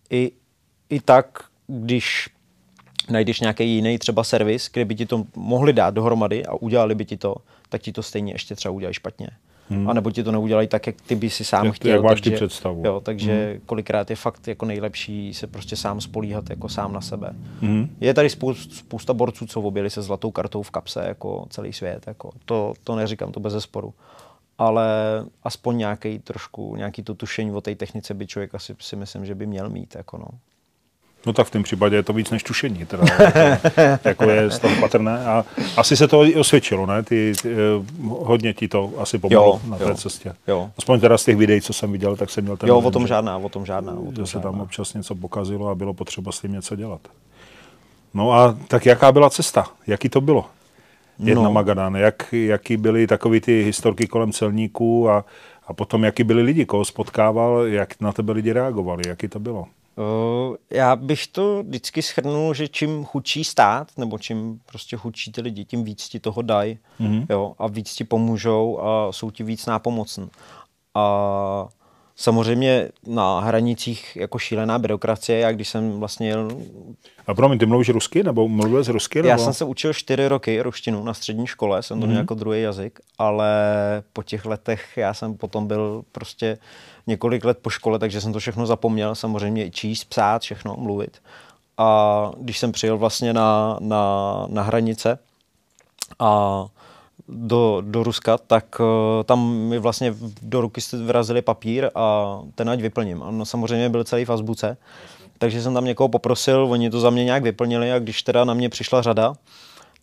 i, i tak, když najdeš nějaký jiný třeba servis, kde by ti to mohli dát dohromady a udělali by ti to, tak ti to stejně ještě třeba udělají špatně. Hmm. A nebo ti to neudělají tak, jak ty by si sám jak, chtěl. Jak máš takže, ty představu. Jo, takže hmm. kolikrát je fakt jako nejlepší se prostě sám spolíhat jako sám na sebe. Hmm. Je tady spousta, spousta borců, co objeli se zlatou kartou v kapse, jako celý svět. Jako. To, to neříkám, to bez zesporu ale aspoň nějaký trošku, nějaký to tušení o té technice by člověk asi si myslím, že by měl mít. Jako no. No tak v tom případě je to víc než tušení, teda, jako, jako je z toho patrné. A asi se to i osvědčilo, ne? Ty, ty, eh, hodně ti to asi pomohlo jo, na té jo, cestě. Jo. Aspoň teda z těch videí, co jsem viděl, tak jsem měl ten... Jo, o tom žádná, o tom žádná. O tom že se tam občas něco pokazilo a bylo potřeba s tím něco dělat. No a tak jaká byla cesta? Jaký to bylo? Jedna no. Magadan. Jak, jaký byly takový ty historky kolem celníků a, a potom jaký byli lidi, koho spotkával, jak na tebe lidi reagovali, jaký to bylo? Já bych to vždycky schrnul, že čím chudší stát, nebo čím prostě chudší ty lidi, tím víc ti toho dají mm-hmm. jo, a víc ti pomůžou a jsou ti víc nápomocní. A Samozřejmě na hranicích jako šílená byrokracie, jak když jsem vlastně jel... A promiň, ty mluvíš rusky, nebo mluvil z rusky? Nebo? Já jsem se učil čtyři roky ruštinu na střední škole, jsem to mm-hmm. jako druhý jazyk, ale po těch letech já jsem potom byl prostě několik let po škole, takže jsem to všechno zapomněl, samozřejmě i číst, psát, všechno, mluvit. A když jsem přijel vlastně na, na, na hranice a do, do Ruska, tak uh, tam mi vlastně do ruky vyrazili papír a ten ať vyplním. A no, samozřejmě byl celý v azbuce, takže jsem tam někoho poprosil, oni to za mě nějak vyplnili a když teda na mě přišla řada,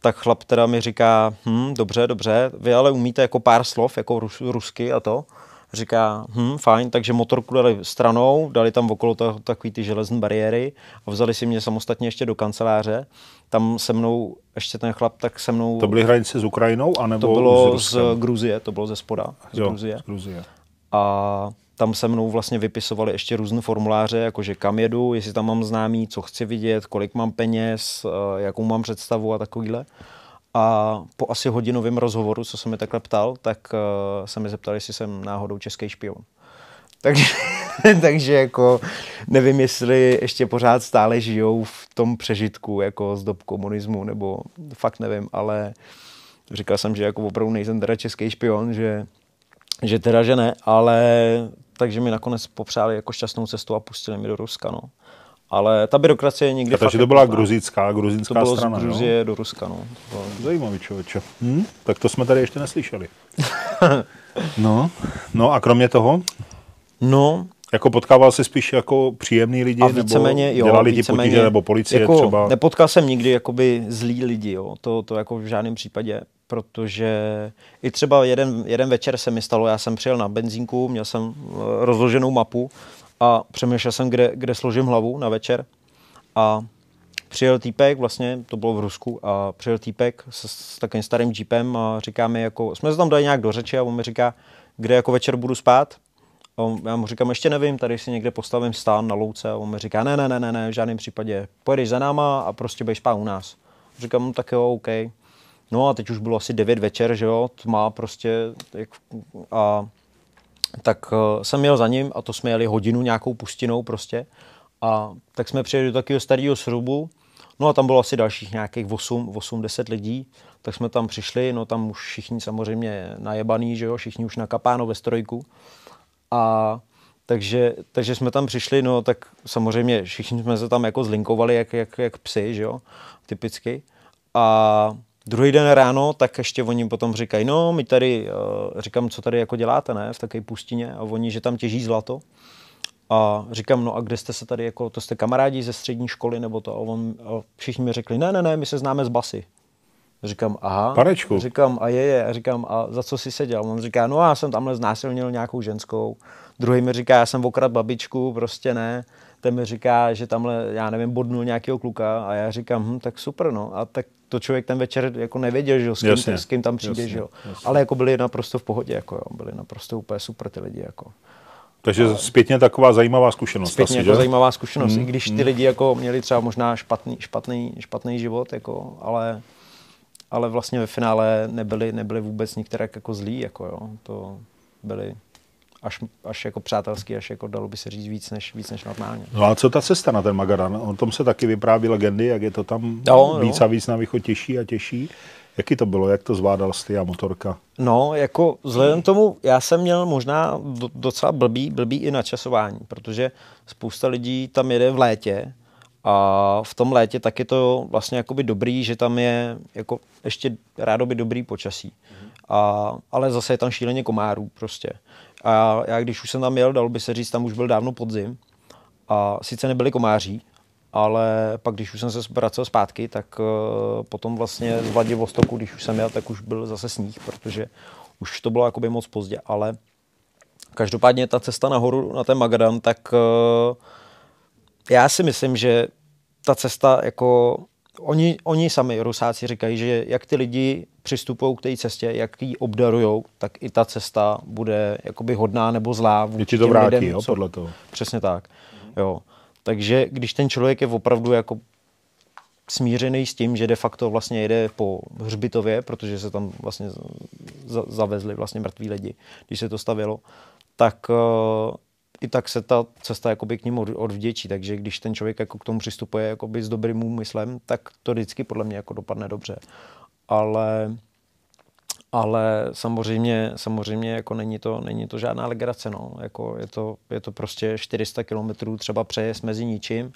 tak chlap teda mi říká, hm, dobře, dobře, vy ale umíte jako pár slov, jako rus, rusky a to. Říká, hm, fajn, takže motorku dali stranou, dali tam okolo toho takový ty železné bariéry a vzali si mě samostatně ještě do kanceláře. Tam se mnou, ještě ten chlap, tak se mnou... To byly hranice s Ukrajinou, anebo to bylo z, z Gruzie, to bylo ze spoda, z jo, Gruzie. Z Gruzie. A tam se mnou vlastně vypisovali ještě různé formuláře, jakože kam jedu, jestli tam mám známý, co chci vidět, kolik mám peněz, eh, jakou mám představu a takovýhle. A po asi hodinovém rozhovoru, co jsem mi takhle ptal, tak uh, se mi zeptali, jestli jsem náhodou český špion. Takže, takže jako nevím, jestli ještě pořád stále žijou v tom přežitku jako z dob komunismu, nebo fakt nevím, ale říkal jsem, že jako opravdu nejsem teda český špion, že, že teda, že ne, ale takže mi nakonec popřáli jako šťastnou cestu a pustili mi do Ruska, no. Ale ta byrokracie někdy... A takže to byla gruzická, gruzinská to bylo strana, z Gruzie jo? do Ruska, no. To... Zajímavý člověče. Hm? Tak to jsme tady ještě neslyšeli. no, no a kromě toho? No, jako potkával se spíš jako příjemný lidi, a víceméně, nebo jo, dělali víceméně, ti potíže, nebo policie jako třeba? Nepotkal jsem nikdy jakoby zlí lidi, jo. To, to jako v žádném případě, protože i třeba jeden, jeden večer se mi stalo, já jsem přijel na benzínku, měl jsem eh, rozloženou mapu a přemýšlel jsem, kde, kde složím hlavu na večer a přijel týpek, vlastně to bylo v Rusku, a přijel týpek s, s takovým starým jeepem a říká mi, jako, jsme se tam dali nějak do řeči a on mi říká, kde jako večer budu spát. A on, já mu říkám, ještě nevím, tady si někde postavím stán na louce a on mi říká, ne, ne, ne, ne, ne v žádném případě, pojedeš za náma a prostě budeš spát u nás. Říkám, no, tak jo, OK. No a teď už bylo asi 9 večer, že jo, tma prostě, jak, a tak uh, jsem jel za ním a to jsme jeli hodinu nějakou pustinou prostě. A tak jsme přijeli do takového starého srubu, no a tam bylo asi dalších nějakých 8, 8 10 lidí, tak jsme tam přišli, no tam už všichni samozřejmě najebaný, že jo, všichni už nakapáno ve strojku. A takže, takže jsme tam přišli, no tak samozřejmě všichni jsme se tam jako zlinkovali jak, jak, jak psy, že jo, typicky. A druhý den ráno, tak ještě oni potom říkají, no my tady, uh, říkám, co tady jako děláte, ne, v takové pustině a oni, že tam těží zlato. A říkám, no a kde jste se tady, jako, to jste kamarádi ze střední školy nebo to? A, on, a všichni mi řekli, ne, ne, ne, my se známe z basy. Říkám, aha. Panečku. Říkám, a je, je. A říkám, a za co jsi seděl? On říká, no já jsem tamhle znásilnil nějakou ženskou. Druhý mi říká, já jsem okrad babičku, prostě ne. Ten mi říká, že tamhle, já nevím, bodnul nějakého kluka a já říkám, hm, tak super, no. A tak to člověk ten večer jako nevěděl, že jo, s, kým, jasně, s kým tam přijde, jasně, že jo. Jasně. Ale jako byli naprosto v pohodě, jako jo. Byli naprosto úplně super ty lidi, jako. Takže ale... zpětně taková zajímavá zkušenost. Zpětně asi, jako že? zajímavá zkušenost, Mm, i když ty mm. lidi jako měli třeba možná špatný, špatný, špatný život, jako, ale, ale vlastně ve finále nebyli, nebyli vůbec některé jako zlí, jako jo. To byli až, až jako přátelský, až jako dalo by se říct víc než, víc než normálně. No a co ta cesta na ten Magadan? O tom se taky vypráví legendy, jak je to tam jo. víc a víc na východ těžší a těžší. Jaký to bylo? Jak to zvládal ty a motorka? No, jako vzhledem k tomu, já jsem měl možná do- docela blbý, blbý i načasování, protože spousta lidí tam jede v létě a v tom létě tak je to vlastně jakoby dobrý, že tam je jako ještě rádoby dobrý počasí. A, ale zase je tam šíleně komárů prostě. A já když už jsem tam jel, dalo by se říct, tam už byl dávno podzim a sice nebyli komáří, ale pak, když už jsem se vracel zpátky, tak uh, potom vlastně z Vladivostoku, když už jsem jel, tak už byl zase sníh, protože už to bylo jakoby moc pozdě, ale každopádně ta cesta nahoru na ten Magadan, tak uh, já si myslím, že ta cesta jako Oni, oni sami, Rusáci, říkají, že jak ty lidi přistupují k té cestě, jak ji obdarujou, tak i ta cesta bude jakoby hodná nebo zlá. Vůči ti to vrátí, lidem, jo, podle toho. Přesně tak. Jo. Takže když ten člověk je opravdu jako smířený s tím, že de facto vlastně jede po hřbitově, protože se tam vlastně za- zavezli vlastně mrtví lidi, když se to stavělo, tak uh, i tak se ta cesta jakoby k od- odvděčí, takže když ten člověk jako k tomu přistupuje jakoby s dobrým úmyslem, tak to vždycky podle mě jako dopadne dobře. Ale ale samozřejmě, samozřejmě jako není to, není to žádná legrace, no. jako je, to, je to prostě 400 kilometrů třeba přejezd mezi ničím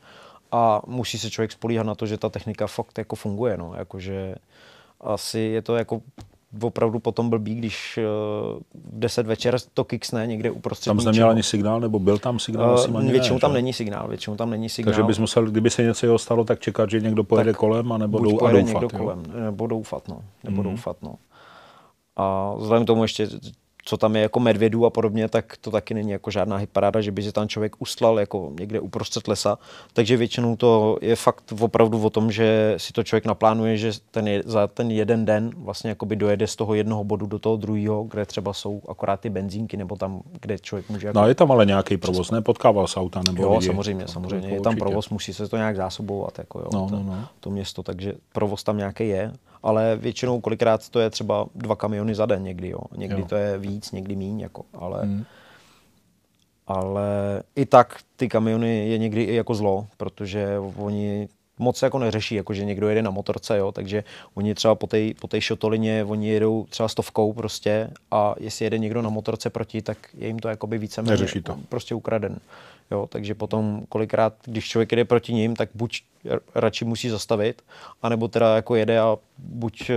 a musí se člověk spolíhat na to, že ta technika fakt jako funguje, no. Jakože asi je to jako opravdu potom blbý, když uh, v 10 večer to kiksne někde uprostřed Tam jsi neměl ani signál, nebo byl tam signál? asi Uh, ani většinou ne, tam že? není signál, většinou tam není signál. Takže bys musel, kdyby se něco jeho stalo, tak čekat, že někdo pojede Tak kolem, anebo Buď dou, a doufat. někdo jo? kolem, nebo doufat, no. Nebo Mhm. doufat, no. A vzhledem k tomu ještě co tam je jako medvědů a podobně, tak to taky není jako žádná hyparáda, že by se tam člověk ustlal jako někde uprostřed lesa. Takže většinou to je fakt opravdu o tom, že si to člověk naplánuje, že ten je, za ten jeden den vlastně jakoby dojede z toho jednoho bodu do toho druhého, kde třeba jsou akorát ty benzínky, nebo tam, kde člověk může... Jako no je tam ale nějaký provoz, ne? Potkával se auta nebo Jo, lidi. samozřejmě, samozřejmě. Je tam provoz, musí se to nějak zásobovat, jako jo, no, to, no, no. to město, takže provoz tam nějaký je ale většinou kolikrát to je třeba dva kamiony za den někdy, jo. Někdy jo. to je víc, někdy míň, jako, ale, hmm. ale i tak ty kamiony je někdy i jako zlo, protože oni moc jako neřeší, jako že někdo jede na motorce, jo, takže oni třeba po té po tej šotolině, oni jedou třeba stovkou prostě a jestli jede někdo na motorce proti, tak je jim to jakoby více to. prostě ukraden. Jo, takže potom kolikrát, když člověk jede proti ním, tak buď radši musí zastavit, anebo teda jako jede a buď eh,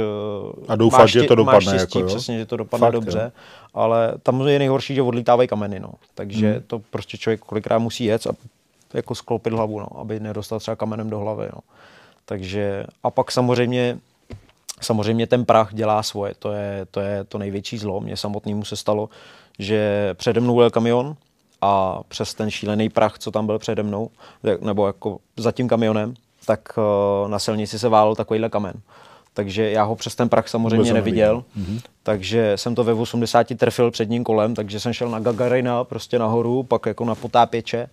a doufá, že to dopadne. Máš štěstí, jako, přesně, že to dopadne Fakt, dobře, jo. ale tam je nejhorší, že odlítávají kameny, no. takže hmm. to prostě člověk kolikrát musí jet a jako sklopit hlavu, no, aby nedostal třeba kamenem do hlavy. No. Takže a pak samozřejmě Samozřejmě ten prach dělá svoje, to je, to je to největší zlo. Mně samotnému se stalo, že přede mnou byl kamion, a přes ten šílený prach, co tam byl přede mnou, nebo jako za tím kamionem, tak uh, na silnici se válel takovýhle kamen. Takže já ho přes ten prach samozřejmě Vůbec neviděl. Mm-hmm. takže jsem to ve 80 trefil předním kolem, takže jsem šel na Gagarina prostě nahoru, pak jako na potápěče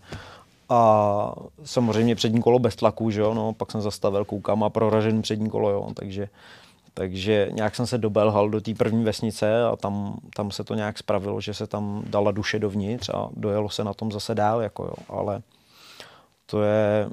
a samozřejmě přední kolo bez tlaku, že jo, no, pak jsem zastavil, koukám a proražený přední kolo, jo, takže takže nějak jsem se dobelhal do té první vesnice a tam, tam se to nějak spravilo, že se tam dala duše dovnitř a dojelo se na tom zase dál, jako jo. ale to je,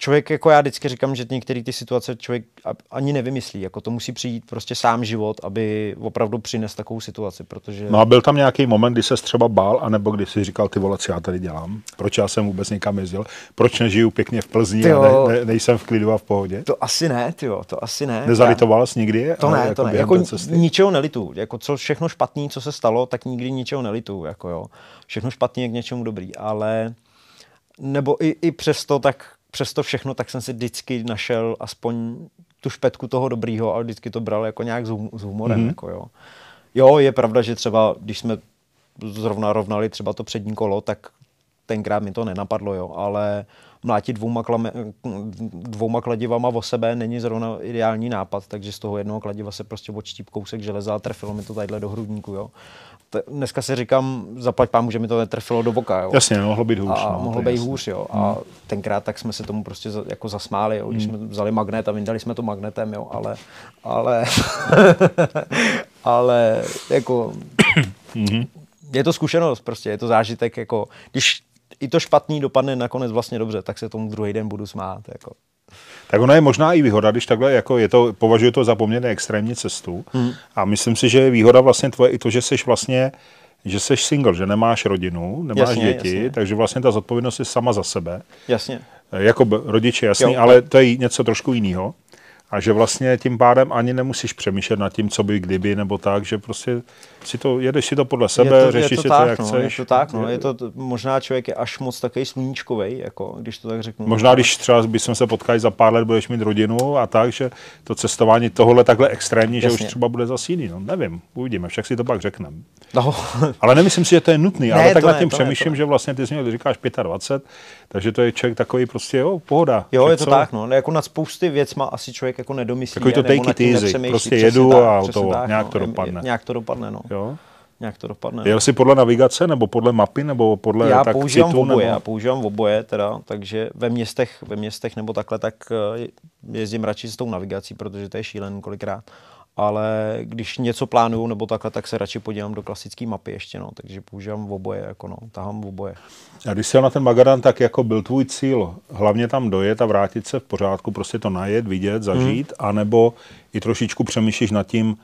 člověk, jako já vždycky říkám, že některé ty situace člověk ani nevymyslí, jako to musí přijít prostě sám život, aby opravdu přines takovou situaci, protože... No a byl tam nějaký moment, kdy se třeba bál, anebo kdy si říkal, ty vole, co já tady dělám, proč já jsem vůbec někam jezdil, proč nežiju pěkně v Plzni tyjo, a ne, ne, nejsem v klidu a v pohodě? To asi ne, tyjo, to asi ne. Nezalitoval jsi nikdy? To ne, to ne, jako ničeho nelitu, jako co všechno špatný, co se stalo, tak nikdy ničeho nelitu, jako jo. Všechno špatný je k něčemu dobrý, ale nebo i, i přesto tak přesto všechno, tak jsem si vždycky našel aspoň tu špetku toho dobrýho a vždycky to bral jako nějak s humorem. Mm-hmm. Jako jo. jo, je pravda, že třeba, když jsme zrovna rovnali třeba to přední kolo, tak tenkrát mi to nenapadlo, jo, ale mlátit dvouma, klame, dvouma kladivama o sebe není zrovna ideální nápad, takže z toho jednoho kladiva se prostě odštíp kousek železa a trefilo mi to tadyhle do hrudníku, jo dneska si říkám, zaplať pán, že mi to netrfilo do boka. Jo. Jasně, mohlo být hůř. A no, mohlo být hůř, jo. A hmm. tenkrát tak jsme se tomu prostě jako zasmáli, jo. Když hmm. jsme vzali magnet a vyndali jsme to magnetem, jo. Ale, ale, ale jako, hmm. je to zkušenost prostě, je to zážitek, jako, když i to špatný dopadne nakonec vlastně dobře, tak se tomu druhý den budu smát, jako. Tak ona je možná i výhoda, když takhle jako je to, považuji to za poměrně extrémní cestu. Hmm. A myslím si, že je výhoda vlastně tvoje i to, že jsi vlastně že jsi single, že nemáš rodinu, nemáš jasně, děti, jasně. takže vlastně ta zodpovědnost je sama za sebe. Jasně. Jako rodiče, jasný, jo. ale to je něco trošku jiného. A že vlastně tím pádem ani nemusíš přemýšlet nad tím, co by kdyby, nebo tak, že prostě si to, jedeš si to podle sebe, je to, řešíš je to si tak, to, jak no, chceš. Je to tak, no, je to, možná člověk je až moc takový sluníčkový, jako, když to tak řeknu. Možná, když třeba bychom se potkali za pár let, budeš mít rodinu a tak, že to cestování tohle takhle extrémní, Jasně. že už třeba bude zase jiný, no nevím, uvidíme, však si to pak řekneme. No. ale nemyslím si, že to je nutný, ne, ale tak nad tím ne, přemýšlím, ne, že vlastně ty jsi měl, říkáš 25, takže to je člověk takový prostě, jo, pohoda. Jo, je to co? tak, no, jako nad spousty věcma asi člověk jako nedomyslí. Takový to take it easy, prostě jedu a to, nějak to dopadne. Nějak to dopadne, no. Jo? nějak to dopadne. Jel jsi podle navigace, nebo podle mapy, nebo podle Já tak používám citu, oboje, nebo... já používám oboje, teda, takže ve městech, ve městech nebo takhle, tak eh, jezdím radši s tou navigací, protože to je šílen kolikrát. Ale když něco plánuju nebo takhle, tak se radši podívám do klasické mapy ještě, no, takže používám oboje, jako no, tahám oboje. A když jsi na ten Magadan, tak jako byl tvůj cíl hlavně tam dojet a vrátit se v pořádku, prostě to najet, vidět, zažít, hmm. anebo i trošičku přemýšlíš nad tím,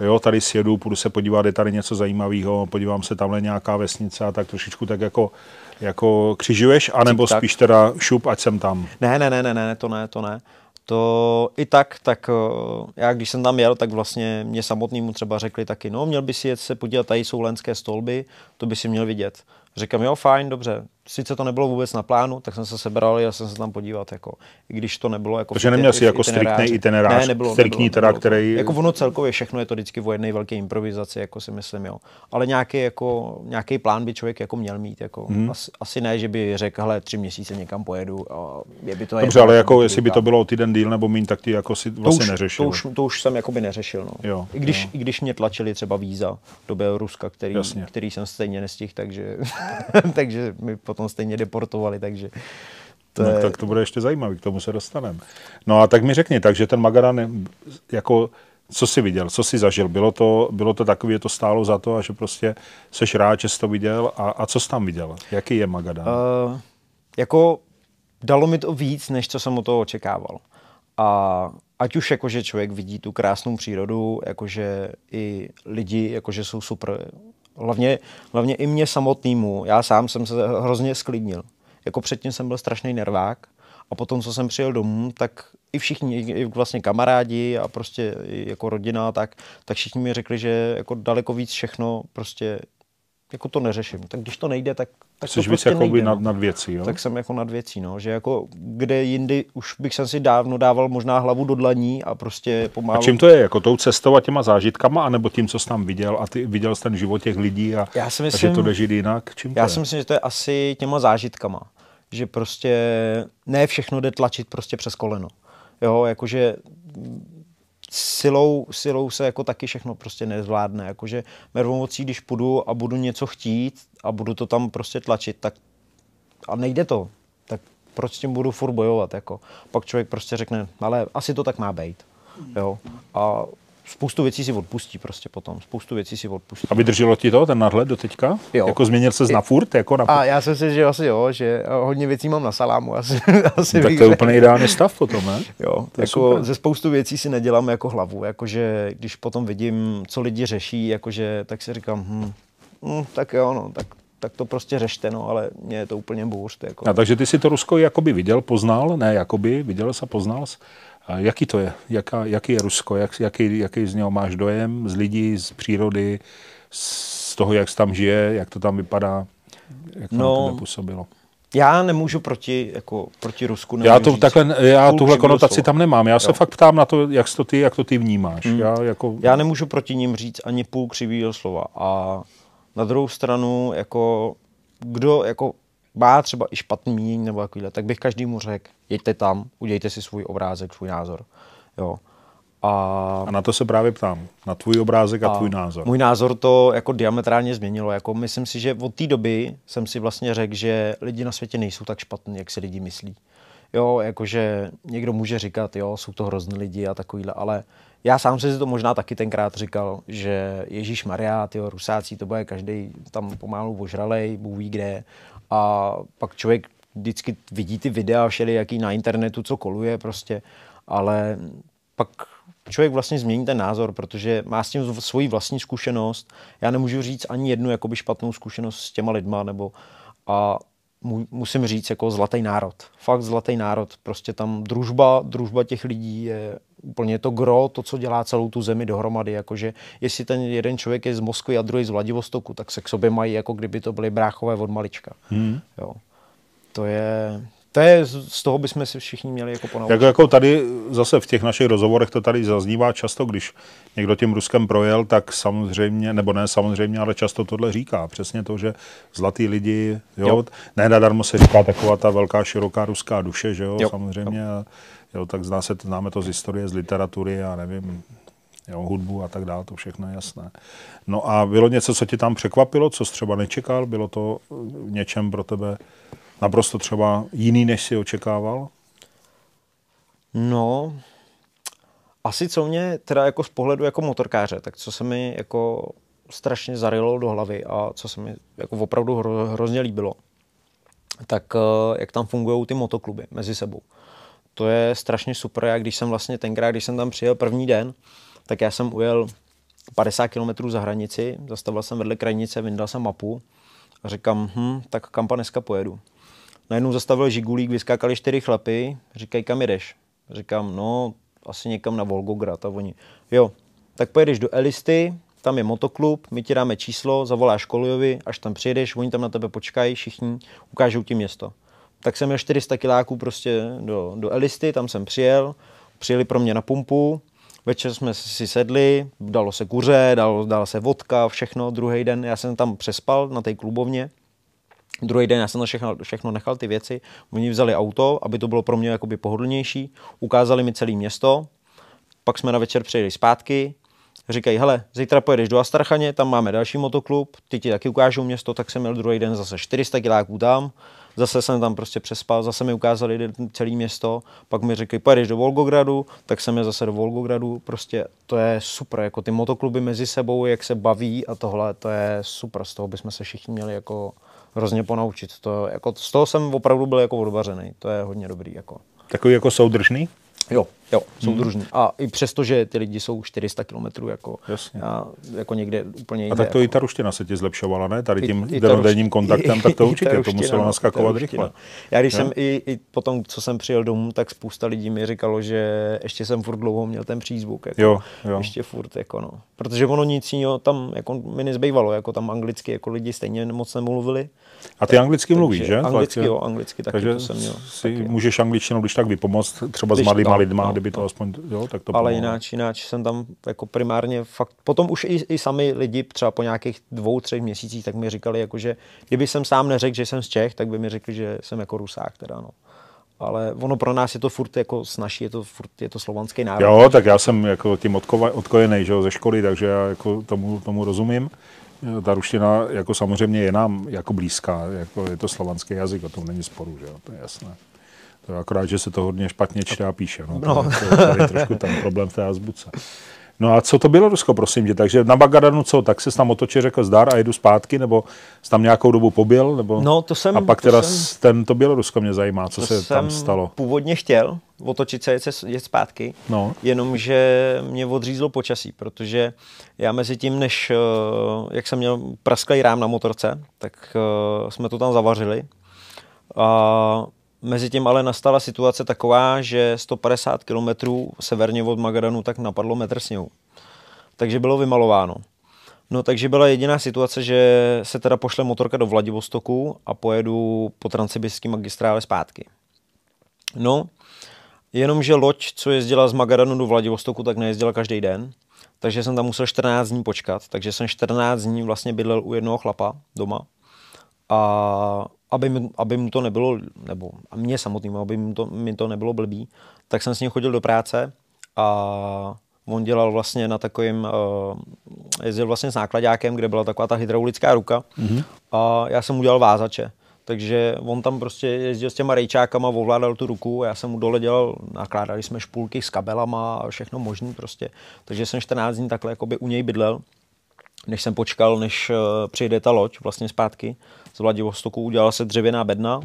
jo, tady sjedu, půjdu se podívat, je tady něco zajímavého, podívám se, tamhle nějaká vesnice a tak trošičku tak jako, jako křižuješ, anebo tak. spíš teda šup, ať jsem tam. Ne, ne, ne, ne, ne, to ne, to ne. To i tak, tak eh, já když jsem tam jel, tak vlastně mě samotnému třeba řekli taky, no měl by si jet se podívat, tady jsou lenské stolby, to by si měl vidět. Říkám, jo, fajn, dobře. Sice to nebylo vůbec na plánu, tak jsem se sebral a jsem se tam podívat, jako, i když to nebylo jako... Protože neměl si jako striktný itinerář, ne, nebylo, striktní nebylo, teda, nebylo. který... Jako ono celkově všechno je to vždycky o jedné velké improvizaci, jako si myslím, jo. Ale nějaký, jako, nějaký plán by člověk jako měl mít, jako hmm. asi, asi, ne, že by řekl, hele, tři měsíce někam pojedu a je by to Dobře, ale jako jestli by to bylo týden díl nebo míň, tak ty jako si vlastně to už, neřešil. To už, to už jsem jakoby neřešil, no. Jo, I, když, jo. I když mě tlačili třeba víza do Běloruska, který, Jasně. který jsem stejně nestihl, takže, takže mi potom stejně deportovali, takže to No, je, tak to bude ještě zajímavý, k tomu se dostaneme. No a tak mi řekni, takže ten Magadan, jako, co jsi viděl, co jsi zažil? Bylo to, bylo to takový, že to stálo za to a že prostě seš rád, že jsi to viděl a, a co jsi tam viděl? Jaký je Magadan? Uh, Uh, jako dalo mi to víc, než co jsem od toho očekával. A ať už jakože člověk vidí tu krásnou přírodu, jakože i lidi, jakože jsou super. Hlavně, hlavně i mě samotnému, já sám jsem se hrozně sklidnil. Jako předtím jsem byl strašný nervák a potom, co jsem přijel domů, tak i všichni, i vlastně kamarádi a prostě jako rodina, tak, tak všichni mi řekli, že jako daleko víc všechno prostě jako to neřeším. Tak když to nejde, tak, tak Jsi to prostě jako nejde, nad, no. nad věcí, jo? Tak jsem jako nad věcí, no. Že jako kde jindy už bych jsem si dávno dával možná hlavu do dlaní a prostě pomalu... A čím to je? Jako tou cestou a těma zážitkama, anebo tím, co jsi tam viděl a ty viděl jsi ten život těch lidí a, Já si a že myslím- to jde žít jinak? Čím to Já je? si myslím, že to je asi těma zážitkama. Že prostě ne všechno jde tlačit prostě přes koleno. Jo, jakože silou, silou se jako taky všechno prostě nezvládne. Jakože mervomocí, když půjdu a budu něco chtít a budu to tam prostě tlačit, tak a nejde to, tak proč s tím budu furt bojovat, jako. Pak člověk prostě řekne, ale asi to tak má být, jo. A spoustu věcí si odpustí prostě potom, spoustu věcí si odpustí. A vydrželo ti to, ten nadhled do teďka? Jo. Jako změnil ses na furt? Jako na... A já jsem si, že asi jo, že hodně věcí mám na salámu, asi, asi tak to je úplně ideální stav potom, ne? Jo, To je jako super. ze spoustu věcí si nedělám jako hlavu, jakože když potom vidím, co lidi řeší, jakože, tak si říkám, hm, hm, tak jo, no, tak, tak to prostě řešte, no, ale mě je to úplně bůřt, jako. A takže ty si to Rusko jakoby viděl, poznal, ne jakoby, viděl jsi a poznal jsi. A jaký to je? Jaká, jaký je Rusko? Jak, jaký, jaký z něho máš dojem? Z lidí, z přírody, z toho, jak se tam žije, jak to tam vypadá? Jak to No, na tebe působilo? Já nemůžu proti, jako, proti Rusku Já, to, říct takhle, já tuhle konotaci slova. tam nemám. Já se Jo. fakt ptám na to, jak to ty, jak to ty vnímáš. Já jako, Já nemůžu proti ním říct ani půl křivýho slova. A na druhou stranu, jako, kdo jako má třeba i špatný mínění nebo takovýhle, tak bych každému řekl, jeďte tam, udějte si svůj obrázek, svůj názor. Jo. A a na to se právě ptám. Na tvůj obrázek a, a tvůj názor. Můj názor to jako diametrálně změnilo. Jako myslím si, že od té doby jsem si vlastně řekl, že lidi na světě nejsou tak špatní, jak si lidi myslí. Jo, jakože někdo může říkat, jo, jsou to hrozný lidi a takovýhle, ale já sám jsem si to možná taky tenkrát říkal, že Ježíš Maria, tyjo, rusáci, to bude každý tam pomalu ožralej, Bůh ví kde. A pak člověk vždycky vidí ty videa všelijaký na internetu, co koluje prostě, ale pak člověk vlastně změní ten názor, protože má s tím svoji vlastní zkušenost. Já nemůžu říct ani jednu jakoby špatnou zkušenost s těma lidma, nebo a mu, musím říct jako zlatý národ. Fakt zlatý národ. Prostě tam družba, družba těch lidí je úplně to gro, to, co dělá celou tu zemi dohromady. Jakože jestli ten jeden člověk je z Moskvy a druhý z Vladivostoku, tak se k sobě mají, jako kdyby to byly bráchové od malička. Hmm. Jo. To je, to je, z toho bychom si všichni měli jako ponaučit. Jako, jako tady zase v těch našich rozhovorech to tady zaznívá často, když někdo tím Ruskem projel, tak samozřejmě, nebo ne samozřejmě, ale často tohle říká. Přesně to, že zlatý lidi, jo, jo. Ne nadarmo se říká taková ta velká, široká ruská duše, že jo, jo. Jo. samozřejmě. Jo. Jo, tak zná se, známe to z historie, z literatury, a nevím, jo, hudbu a tak dále, to všechno je jasné. No a bylo něco, co tě tam překvapilo, co jsi třeba nečekal? Bylo to v něčem pro tebe naprosto třeba jiný, než si očekával? No, asi co mě teda jako z pohledu jako motorkáře, tak co se mi jako strašně zarilo do hlavy a co se mi jako opravdu hro, hrozně líbilo, tak eh, jak tam fungují ty motokluby mezi sebou. To je strašně super. Já když jsem vlastně tenkrát, když jsem tam přijel první den, tak já jsem ujel 50 km za hranici, zastavil jsem vedle krajnice, vyndal jsem mapu a říkám, hm, tak kam pa dneska pojedu. Najednou zastavil Žigulík, vyskákali čtyři chlapy, říkají, kam jedeš? Říkám, no, asi někam na Volgograd a oni, jo, tak pojedeš do Elisty, tam je motoklub, my ti dáme číslo, zavoláš Koliovi, až tam přijedeš, oni tam na tebe počkají, všichni, ukážou ti město. Tak jsem měl 400 kiláků prostě do, do Elisty, tam jsem přijel, přijeli pro mě na pumpu, večer jsme si sedli, dalo se kuře, dalo, dala se vodka, všechno, druhý den já jsem tam přespal na té klubovně, Druhý den já jsem to všechno, všechno nechal, ty věci. Oni vzali auto, aby to bylo pro mě jakoby pohodlnější. Ukázali mi celé město. Pak jsme na večer přijeli zpátky. Říkají, hele, zítra pojedeš do Astrachaně, tam máme další motoklub, ty ti taky ukážou město, tak jsem měl druhý den zase 400 kiláků tam. Zase jsem tam prostě přespal, zase mi ukázali celé město, pak mi řekli, pojedeš do Volgogradu, tak jsem je zase do Volgogradu, prostě to je super, jako ty motokluby mezi sebou, jak se baví a tohle, to je super, z toho bychom se všichni měli jako hrozně ponaučit. To, jako, z toho jsem opravdu byl jako odvařený. To je hodně dobrý. Jako. Takový jako soudržný? Jo, jo, jsou hmm. družní. A i přesto, že ty lidi jsou 400 km jako, Jasně. a, jako někde úplně jinde. A tak to jako. i ta ruština se ti zlepšovala, ne? Tady tím denodenním kontaktem, tak to určitě, ruština, to muselo no, naskakovat rychle. Já když no? jsem i, i potom, co jsem přijel domů, tak spousta lidí mi říkalo, že ještě jsem furt dlouho měl ten přízvuk. Jako, jo, jo. Ještě furt, jako no. Protože ono nic jiného tam jako mi nezbývalo, jako tam anglicky jako lidi stejně moc nemluvili. A ty anglicky mluvíš, že? Anglicky, jo, anglicky taky Takže to jsem měl. Si taky. můžeš angličtinou, když tak vypomoct třeba když, s malýma no, lidma, no, kdyby to no. aspoň, jo, tak to Ale jináč, jináč jsem tam jako primárně fakt, potom už i, i sami lidi třeba po nějakých dvou, třech měsících, tak mi říkali, jako, že kdyby jsem sám neřekl, že jsem z Čech, tak by mi řekli, že jsem jako Rusák teda, no ale ono pro nás je to furt jako snaží, je to furt je to slovanský národ. Jo, tak já jsem jako tím odkojený, že jo, ze školy, takže já jako tomu, tomu rozumím ta ruština jako samozřejmě je nám jako blízká, jako je to slovanský jazyk, o tom není sporu, že jo, to je jasné. To je akorát, že se to hodně špatně čte a píše. No, no. To, je, to je trošku ten problém v té azbuce. No a co to bylo Rusko, prosím tě? Takže na Bagadanu co? Tak se tam otočil, řekl zdar a jedu zpátky, nebo jsi tam nějakou dobu pobyl? Nebo... No, to jsem... A pak teda jsem, ten, to Bělorusko mě zajímá, co se tam stalo. původně chtěl otočit se, jet zpátky, no. jenomže mě odřízlo počasí, protože já mezi tím, než, eh, jak jsem měl prasklý rám na motorce, tak eh, jsme to tam zavařili. A Mezi tím ale nastala situace taková, že 150 km severně od Magadanu tak napadlo metr sněhu. Takže bylo vymalováno. No takže byla jediná situace, že se teda pošle motorka do Vladivostoku a pojedu po transsibirské magistrále zpátky. No, jenomže loď, co jezdila z Magadanu do Vladivostoku, tak nejezdila každý den, takže jsem tam musel 14 dní počkat, takže jsem 14 dní vlastně bydlel u jednoho chlapa doma a aby, mi, aby mu to nebylo, nebo a mě samotnému, aby mi to, mi to nebylo blbý, tak jsem s ním chodil do práce a on dělal vlastně na takovým, uh, jezdil vlastně s nákladákem, kde byla taková ta hydraulická ruka mm-hmm. a já jsem udělal vázače. Takže on tam prostě jezdil s těma rejčákama, ovládal tu ruku, já jsem mu dole dělal, nakládali jsme špulky s kabelama a všechno možné prostě. Takže jsem 14 dní takhle jakoby u něj bydlel, než jsem počkal, než uh, přijde ta loď vlastně zpátky z Vladivostoku, udělala se dřevěná bedna,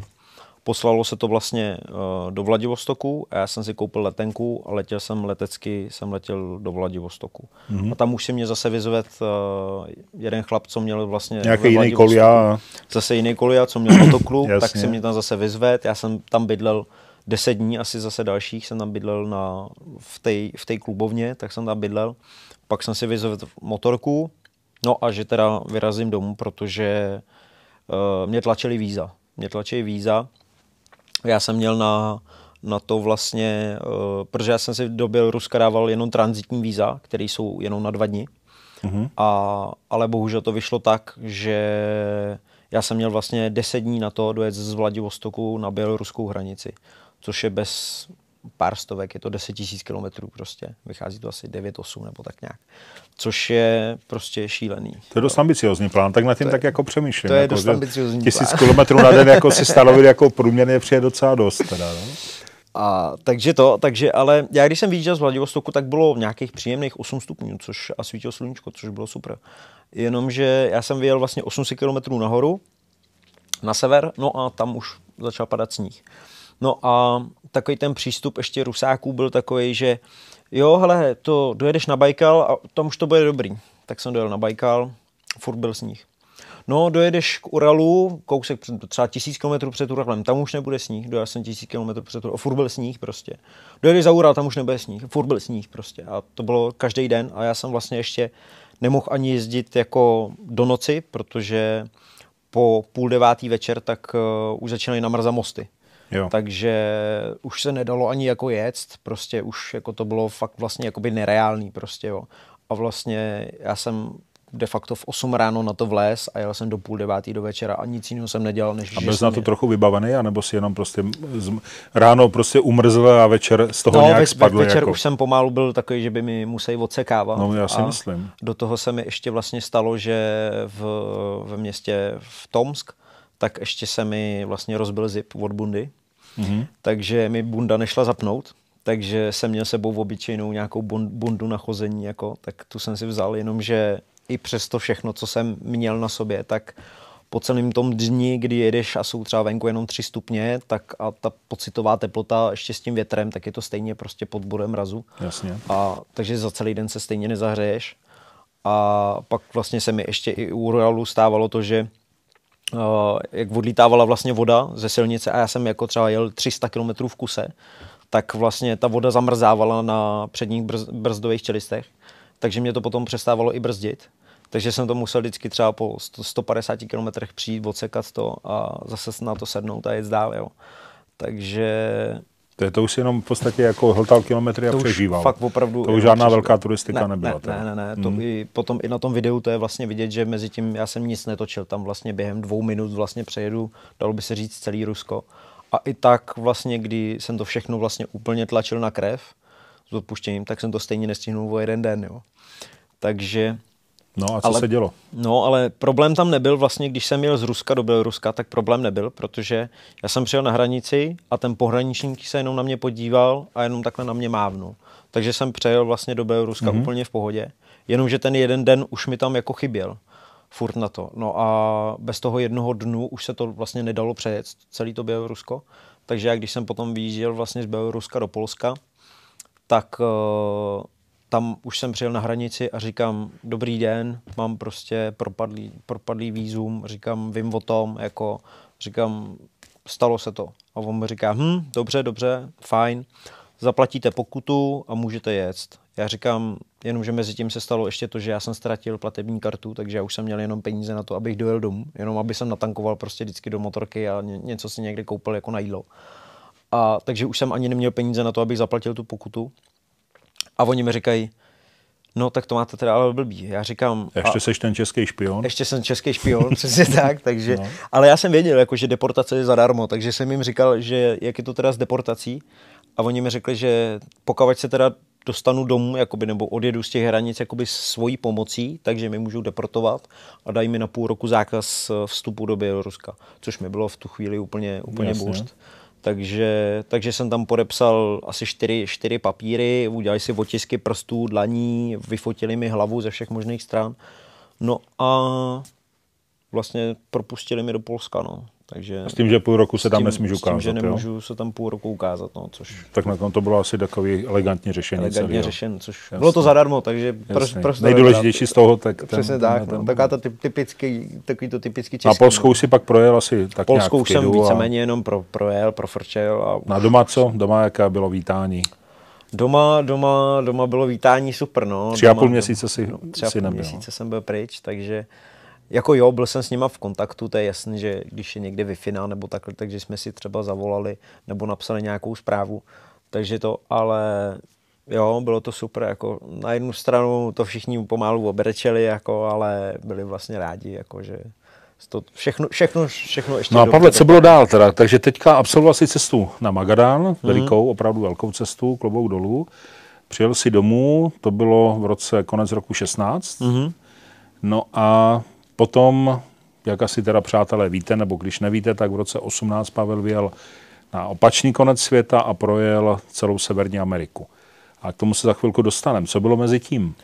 poslalo se to vlastně uh, do Vladivostoku a já jsem si koupil letenku a letěl jsem letecky, jsem letěl do Vladivostoku. Mm-hmm. A tam už si mě zase vyzvedl uh, jeden chlap, co měl vlastně Nějaký jiný kolia. Zase jiný kolia, co měl motoklub, tak si mě tam zase vyzvedl. Já jsem tam bydlel 10 dní, asi zase dalších jsem tam bydlel na, v té klubovně, tak jsem tam bydlel. Pak jsem si vyzvedl motorku, no a že teda vyrazím domů, protože mě tlačili víza. Mě tlačili víza. Já jsem měl na, na to vlastně, uh, protože já jsem si do Běloruska dával jenom transitní víza, které jsou jenom na dva dny. Mm-hmm. A, ale bohužel to vyšlo tak, že já jsem měl vlastně 10 dní na to dojet z Vladivostoku na běloruskou hranici, což je bez pár stovek, je to 10 tisíc kilometrů prostě. Vychází to asi 9-8 nebo tak nějak. Což je prostě šílený. To je dost ambiciozní plán, tak na tím tak jako přemýšlím. To je jako, dost ambiciozní Tisíc kilometrů na den jako si stanovili jako průměrně přijde docela dost. Teda, no? A, takže to, takže ale já když jsem vyjížděl z Vladivostoku, tak bylo nějakých příjemných 8 stupňů, což a svítilo sluníčko, což bylo super. Jenomže já jsem vyjel vlastně 800 km nahoru, na sever, no a tam už začal padat sníh. No a takový ten přístup ještě Rusáků byl takový, že jo, hele, to dojedeš na Bajkal a tam už to bude dobrý. Tak jsem dojel na Bajkal, furt byl sníh. No, dojedeš k Uralu, kousek třeba tisíc kilometrů před Uralem, tam už nebude sníh, dojel jsem tisíc kilometrů před Uralem, furt byl sníh prostě. Dojedeš za Ural, tam už nebude sníh, furt byl sníh prostě. A to bylo každý den a já jsem vlastně ještě nemohl ani jezdit jako do noci, protože po půl devátý večer tak uh, už začínaly namrzat mosty. Jo. Takže už se nedalo ani jako jet, prostě už jako to bylo fakt vlastně jakoby nereálný prostě, jo. A vlastně já jsem de facto v 8 ráno na to vlez a jel jsem do půl devátý do večera a nic jiného jsem nedělal, než A byl na to jel. trochu vybavený, anebo si jenom prostě z, ráno prostě umrzl a večer z toho no, nějak ve, spadl? večer jako... už jsem pomalu byl takový, že by mi museli odsekávat. No já si a myslím. Do toho se mi ještě vlastně stalo, že v, ve městě v Tomsk, tak ještě se mi vlastně rozbil zip od bundy, mm-hmm. takže mi bunda nešla zapnout, takže jsem měl sebou v obyčejnou nějakou bundu na chození, jako, tak tu jsem si vzal, jenomže i přes to všechno, co jsem měl na sobě, tak po celém tom dni, kdy jedeš a jsou třeba venku jenom 3 stupně, tak a ta pocitová teplota ještě s tím větrem, tak je to stejně prostě pod bodem mrazu. Jasně. A, takže za celý den se stejně nezahřeješ. A pak vlastně se mi ještě i u Royalu stávalo to, že jak odlítávala vlastně voda ze silnice a já jsem jako třeba jel 300 km v kuse, tak vlastně ta voda zamrzávala na předních brz, brzdových čelistech takže mě to potom přestávalo i brzdit. Takže jsem to musel vždycky třeba po 150 km přijít, odsekat to a zase na to sednout a jet dál. Jo. Takže to je to už jenom v podstatě jako hltal kilometry a to přežíval. Fakt opravdu. To už žádná velká turistika ne, nebyla. Ne, ne, ne, ne. To hmm. i potom i na tom videu to je vlastně vidět, že mezi tím já jsem nic netočil. Tam vlastně během dvou minut vlastně přejedu, dalo by se říct, celý Rusko. A i tak vlastně, kdy jsem to všechno vlastně úplně tlačil na krev s odpuštěním, tak jsem to stejně nestihnul o jeden den. Jo. Takže... No a co ale, se dělo? No, ale problém tam nebyl vlastně, když jsem jel z Ruska do Běloruska, tak problém nebyl, protože já jsem přijel na hranici a ten pohraničník se jenom na mě podíval a jenom takhle na mě mávnul. Takže jsem přejel vlastně do Běloruska mm-hmm. úplně v pohodě. Jenomže ten jeden den už mi tam jako chyběl furt na to. No a bez toho jednoho dnu už se to vlastně nedalo přejet, celý to Bělorusko. Takže já když jsem potom vyjížděl vlastně z Běloruska do Polska, tak uh, tam už jsem přijel na hranici a říkám, dobrý den, mám prostě propadlý, propadlý výzum, říkám, vím o tom, jako, říkám, stalo se to. A on mi říká, hm, dobře, dobře, fajn, zaplatíte pokutu a můžete jet. Já říkám, jenomže mezi tím se stalo ještě to, že já jsem ztratil platební kartu, takže já už jsem měl jenom peníze na to, abych dojel domů, jenom aby jsem natankoval prostě vždycky do motorky a ně, něco si někde koupil jako na jídlo. A takže už jsem ani neměl peníze na to, abych zaplatil tu pokutu. A oni mi říkají, no tak to máte teda ale blbý. Já říkám... Ještě a, seš ten český špion. Ještě jsem český špion, přesně tak, takže... No. Ale já jsem věděl, jako, že deportace je zadarmo, takže jsem jim říkal, že jak je to teda s deportací. A oni mi řekli, že pokud se teda dostanu domů, jakoby, nebo odjedu z těch hranic jakoby svojí pomocí, takže mi můžou deportovat a dají mi na půl roku zákaz vstupu do Běloruska, což mi bylo v tu chvíli úplně, úplně boost. Takže, takže jsem tam podepsal asi čtyři, čtyři papíry, udělali si otisky prstů, dlaní, vyfotili mi hlavu ze všech možných stran. No a vlastně propustili mi do Polska, no. Takže s tím, že půl roku se tam tím, nesmíš ukázat. S tím, že nemůžu jo? se tam půl roku ukázat. No, což... Tak na tom to bylo asi takový elegantně řešení. Elegantně řešení, což Jasně. bylo to zadarmo, takže proč, proč Nejdůležitější z toho, tak ten, Přesně tak, ten, no, taková to typický, takový to typický český. Na Polskou si pak projel asi tak Polskou už jsem víceméně a... jenom pro, projel, profrčel. A na doma co? Doma jaké bylo vítání? Doma, doma, doma bylo vítání super, no. Tři a půl měsíce si, no, tři a půl měsíce jsem byl pryč, takže jako jo, byl jsem s nima v kontaktu, to je jasný, že když je někde wi nebo takhle, takže jsme si třeba zavolali nebo napsali nějakou zprávu. Takže to, ale jo, bylo to super, jako na jednu stranu to všichni pomalu obrečeli, jako, ale byli vlastně rádi, jako, že to všechno, všechno, všechno ještě No a Pavle, co bylo dál teda? Takže teďka absolvoval si cestu na Magadán, mm-hmm. velikou, opravdu velkou cestu, klobouk dolů. Přijel si domů, to bylo v roce konec roku 16. Mm-hmm. No a Potom, jak asi teda přátelé víte, nebo když nevíte, tak v roce 18 Pavel vyjel na opačný konec světa a projel celou Severní Ameriku. A k tomu se za chvilku dostaneme. Co bylo mezi tím?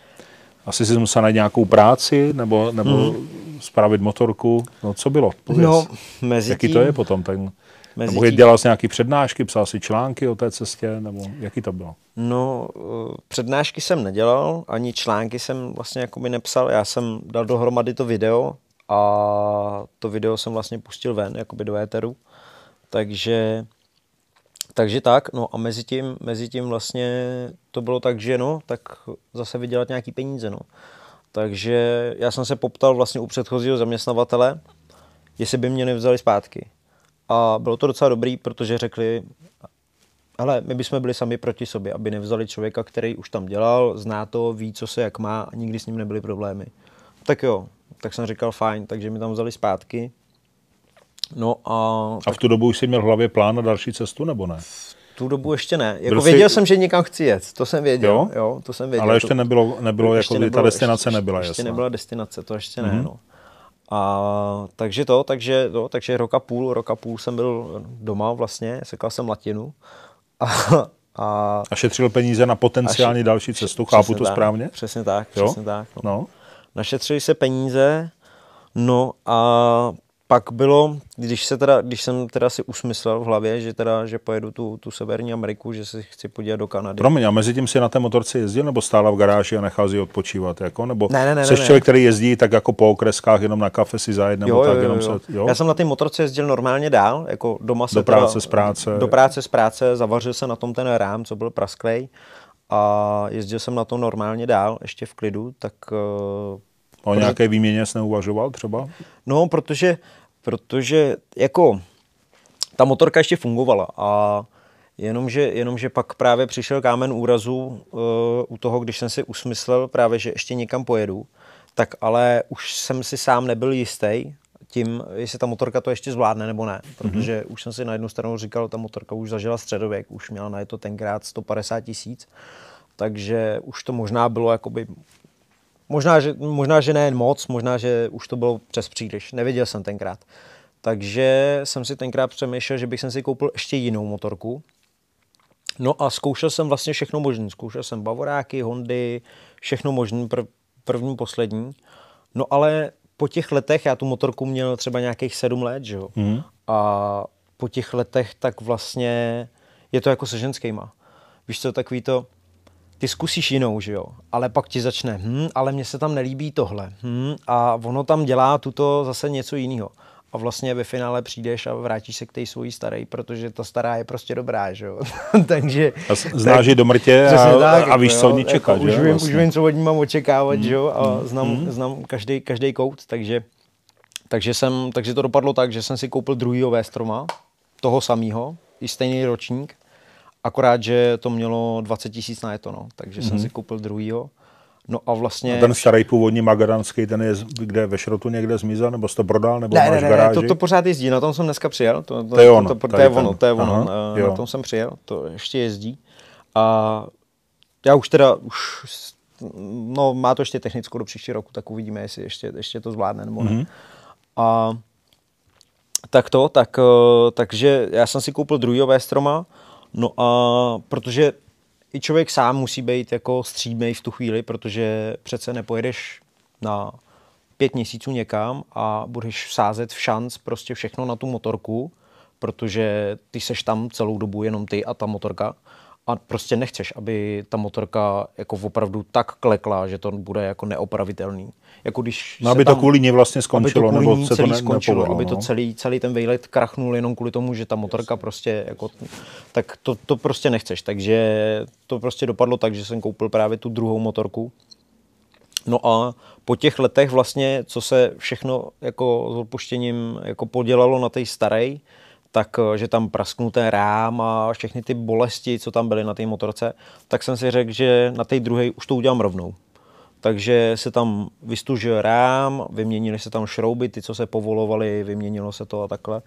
Asi si musel najít nějakou práci nebo, nebo hmm. spravit motorku. No co bylo? Pověz. No, mezi Jaký tím, to je potom? Ten, Mezi nebo tím... dělal jsi nějaké přednášky, psal si články o té cestě, nebo jaký to bylo? No, eh, přednášky jsem nedělal, ani články jsem vlastně jako by nepsal. Já jsem dal dohromady to video a to video jsem vlastně pustil ven, jakoby do éteru. Takže, takže tak, no a mezi tím, mezi tím vlastně to bylo tak, že no, tak zase vydělat nějaký peníze, no. Takže já jsem se poptal vlastně u předchozího zaměstnavatele, jestli by mě nevzali zpátky. A bylo to docela dobrý, protože řekli, ale my bychom byli sami proti sobě, aby nevzali člověka, který už tam dělal, zná to, ví, co se jak má a nikdy s ním nebyly problémy. Tak jo, tak jsem říkal fajn, takže mi tam vzali zpátky. No a... A v tu dobu už jsi měl v hlavě plán na další cestu, nebo ne? V tu dobu ještě ne. Jako věděl jsi... jsem, že někam chci jet, to jsem věděl. Jo? jo to jsem věděl. Ale ještě nebylo, nebylo ještě jako nebylo, ta destinace ještě, nebyla ještě jasná. nebyla destinace, to ještě mm-hmm. ne, mhm. no. A takže to, takže, to, takže roka půl, roka půl jsem byl doma vlastně, sekal jsem latinu a, a, a šetřil peníze na potenciální další cestu, chápu to tak, správně? Přesně tak, přesně jo? tak. No. no. Našetřili se peníze, no a pak bylo, když, se teda, když jsem teda si usmyslel v hlavě, že teda, že pojedu tu, tu Severní Ameriku, že se chci podívat do Kanady. Promiň, a mezi tím si na té motorce jezdil, nebo stála v garáži a nechal si odpočívat, jako? Nebo ne, ne, ne, jsi ne, člověk, který jezdí tak jako po okreskách, jenom na kafe si zajet, nebo jo, tak jo, jenom jo. se, jo? Já jsem na té motorce jezdil normálně dál, jako doma se Do práce, teda, z práce. Do práce, z práce, zavařil jsem na tom ten rám, co byl prasklej a jezdil jsem na to normálně dál, ještě v klidu, tak... Uh, o nějaké výměně jsi neuvažoval třeba? No, protože protože jako ta motorka ještě fungovala a jenomže, jenomže pak právě přišel kámen úrazu uh, u toho, když jsem si usmyslel právě, že ještě někam pojedu, tak ale už jsem si sám nebyl jistý tím, jestli ta motorka to ještě zvládne nebo ne, protože mm-hmm. už jsem si na jednu stranu říkal, ta motorka už zažila středověk, už měla na to tenkrát 150 tisíc, takže už to možná bylo jakoby Možná že, možná, že ne moc, možná, že už to bylo přes příliš. Nevěděl jsem tenkrát. Takže jsem si tenkrát přemýšlel, že bych si koupil ještě jinou motorku. No a zkoušel jsem vlastně všechno možné. Zkoušel jsem Bavoráky, Hondy, všechno možné, prv, první, poslední. No ale po těch letech, já tu motorku měl třeba nějakých sedm let, že jo? Mm. A po těch letech tak vlastně je to jako se ženskýma. Víš co, takový to, ty zkusíš jinou, že jo, ale pak ti začne, hm, ale mně se tam nelíbí tohle, hm, a ono tam dělá tuto zase něco jiného. A vlastně ve finále přijdeš a vrátíš se k té svojí staré, protože ta stará je prostě dobrá, že jo. Takže... A znáš je do mrtě a, tak, a víš, co od ní jako čekat, jako, že už vím, vlastně. už vím, co od ní mám očekávat, mm, že jo, a mm, znám, mm. znám každý, každý kout, takže, takže, jsem, takže to dopadlo tak, že jsem si koupil druhýho Véstroma, toho samého, i stejný ročník, Akorát, že to mělo 20 tisíc na to, no. takže mm-hmm. jsem mhm. si koupil druhýho. No a vlastně... A ten starý původní magadanský, ten je kde ve šrotu někde zmizel, nebo jsi to prodal, nebo ne, máš ne, ne, ne, to, to pořád jezdí, na tom jsem dneska přijel. To, to, to je ono. To, to, to, je ono, to je ono, Aha, na, jo. na tom jsem přijel, to ještě jezdí. A já už teda, už, no má to ještě technickou do příští roku, tak uvidíme, jestli ještě, ještě to zvládne nebo ne. Mm-hmm. A tak to, tak, eh, takže já jsem si koupil druhýho Westroma, No a protože i člověk sám musí být jako střídmej v tu chvíli, protože přece nepojedeš na pět měsíců někam a budeš sázet v šanc prostě všechno na tu motorku, protože ty seš tam celou dobu jenom ty a ta motorka a prostě nechceš, aby ta motorka jako opravdu tak klekla, že to bude jako neopravitelný. Jako když no, aby tam, to kvůli ní vlastně skončilo, aby to nebo se to ne, skončilo, nepovedlo, aby to no. celý, celý ten vejlet krachnul jenom kvůli tomu, že ta motorka prostě jako, tak to, to prostě nechceš. Takže to prostě dopadlo tak, že jsem koupil právě tu druhou motorku. No a po těch letech vlastně, co se všechno jako s odpuštěním jako podělalo na té staré, tak eh, že tam prasknul ten rám a všechny ty bolesti, co tam byly na té motorce, tak jsem si řekl, že na té druhé už to udělám rovnou. Takže se tam vystužil rám, vyměnili se tam šrouby, ty, co se povolovaly, vyměnilo se to a takhle.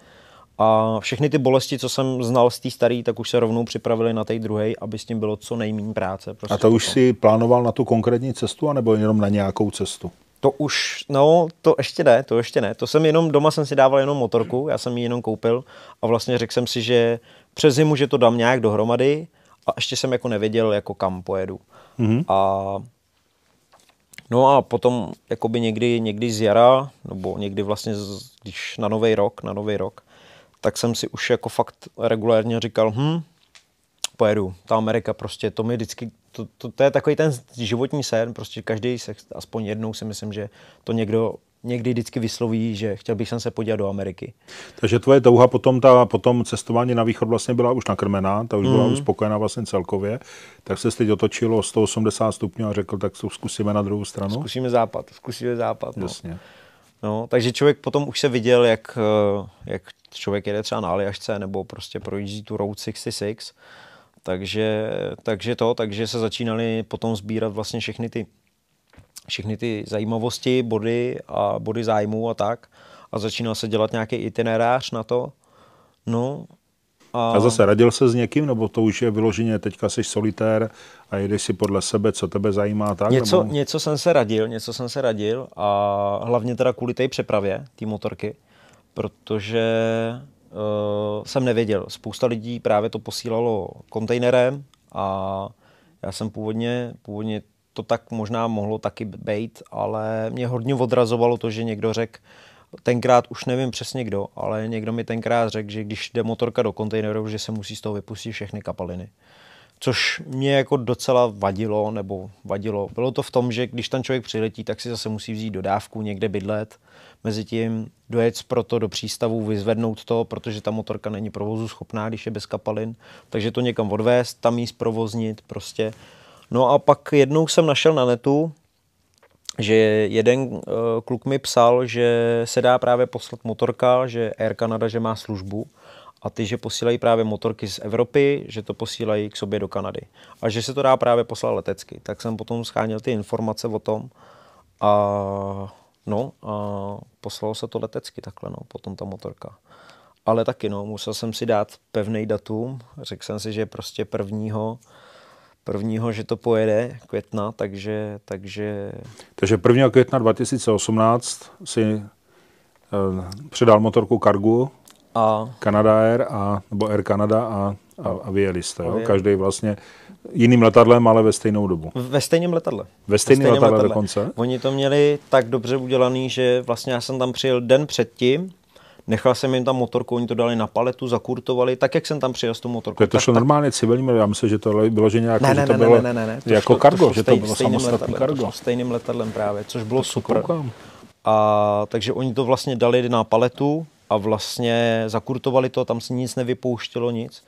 A všechny ty bolesti, co jsem znal z té staré, tak už se rovnou připravili na té druhé, aby s tím bylo co nejméně práce. Prostě a to už si plánoval na tu konkrétní cestu, anebo jenom na nějakou cestu? To už, no, to ještě ne, to ještě ne. To jsem jenom, doma jsem si dával jenom motorku, já jsem ji jenom koupil a vlastně řekl jsem si, že přes zimu, že to dám nějak dohromady a ještě jsem jako nevěděl, jako kam pojedu. Mm-hmm. A No a potom jakoby někdy, někdy z jara, nebo někdy vlastně, z, když na nový rok, na nový rok, tak jsem si už jako fakt regulárně říkal, hm, pojedu, ta Amerika prostě, to mi vždycky, to, to, to je takový ten životní sen, prostě každý se, aspoň jednou si myslím, že to někdo někdy vždycky vysloví, že chtěl bych se podívat do Ameriky. Takže tvoje touha potom, ta, potom cestování na východ vlastně byla už nakrmená, ta už byla mm. uspokojená vlastně celkově, tak se teď otočilo 180 stupňů a řekl, tak to zkusíme na druhou stranu. Zkusíme západ, zkusíme západ. No. Jasně. No, takže člověk potom už se viděl, jak, eh, jak člověk jede třeba na Aljašce nebo prostě projíždí tu Road 66. Takže, takže to, takže se začínali potom sbírat vlastně všechny ty, všechny ty zajímavosti, body a body zájmu a tak. A začínal se dělat nějaký itinerář na to. No, a... a zase radil se s někým, nebo to už je vyloženě, teďka jsi solitér a jedeš si podle sebe, co tebe zajímá, tak? Něco, nebo... něco jsem se radil, něco jsem se radil a hlavně teda kvůli té přepravě, té motorky, protože jsem nevěděl. Spousta lidí právě to posílalo kontejnerem a já jsem původně, původně to tak možná mohlo taky být, ale mě hodně odrazovalo to, že někdo řekl, tenkrát už nevím přesně kdo, ale někdo mi tenkrát řekl, že když jde motorka do kontejneru, že se musí z toho vypustit všechny kapaliny. Což mě jako docela vadilo, nebo vadilo. Bylo to v tom, že když ten člověk přiletí, tak si zase musí vzít dodávku, někde bydlet, mezi tím dojet proto do přístavu, vyzvednout to, protože ta motorka není provozu schopná, když je bez kapalin, takže to někam odvést, tam jí zprovoznit prostě. No a pak jednou jsem našel na netu, že jeden uh, kluk mi psal, že se dá právě poslat motorka, že Air Canada, že má službu a ty, že posílají právě motorky z Evropy, že to posílají k sobě do Kanady. A že se to dá právě poslat letecky. Tak jsem potom scháněl ty informace o tom a no a poslalo se to letecky takhle, no, potom ta motorka. Ale taky, no, musel jsem si dát pevný datum, řekl jsem si, že prostě prvního prvního, že to pojede května, takže... Takže, takže 1. května 2018 si uh, předal motorku Cargu, a... Canada Air, a, nebo Air Canada a, a, a vyjeli jste, jo? Každý vlastně jiným letadlem, ale ve stejnou dobu. Ve stejném letadle. Ve stejném letadle, letadle dokonce? Oni to měli tak dobře udělaný, že vlastně já jsem tam přijel den předtím, Nechal jsem jim tam motorku, oni to dali na paletu, zakurtovali, tak jak jsem tam přijel s tou motorkou. To šlo tak, normálně civilním, já myslím, že to bylo, že nějak, ne, ne, že to ne, bylo ne, ne, ne, to jako šlo, kargo, to že to bylo samostatný kargo. To stejným letadlem právě, což bylo to super. Koukám. A takže oni to vlastně dali na paletu a vlastně zakurtovali to, tam se nic nevypouštělo, nic.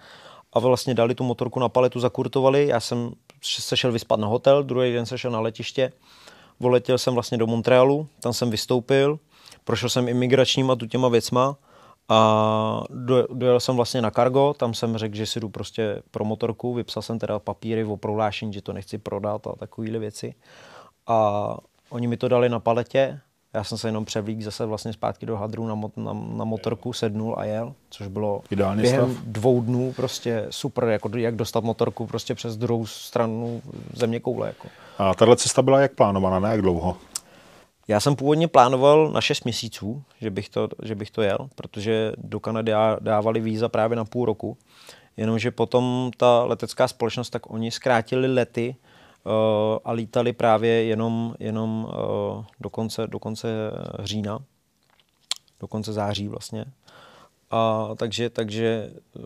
A vlastně dali tu motorku na paletu, zakurtovali. Já jsem se šel vyspat na hotel, druhý den se šel na letiště. Voletěl jsem vlastně do Montrealu, tam jsem vystoupil, prošel jsem imigračníma tu těma věcma a do, dojel jsem vlastně na Cargo, tam jsem řekl, že si jdu prostě pro motorku, vypsal jsem teda papíry o prohlášení, že to nechci prodat a takovéhle věci. A oni mi to dali na paletě, já jsem se jenom převlík zase vlastně zpátky do hadru na, na, na motorku, sednul a jel, což bylo Ideální během stav. dvou dnů prostě super, jako jak dostat motorku prostě přes druhou stranu země koule. Jako. A tahle cesta byla jak plánovaná, ne jak dlouho? Já jsem původně plánoval na 6 měsíců, že bych, to, že bych to jel, protože do Kanady dávali víza právě na půl roku. Jenomže potom ta letecká společnost, tak oni zkrátili lety a lítali právě jenom, jenom uh, do, konce, do konce října, do konce září vlastně. A takže, takže, eh,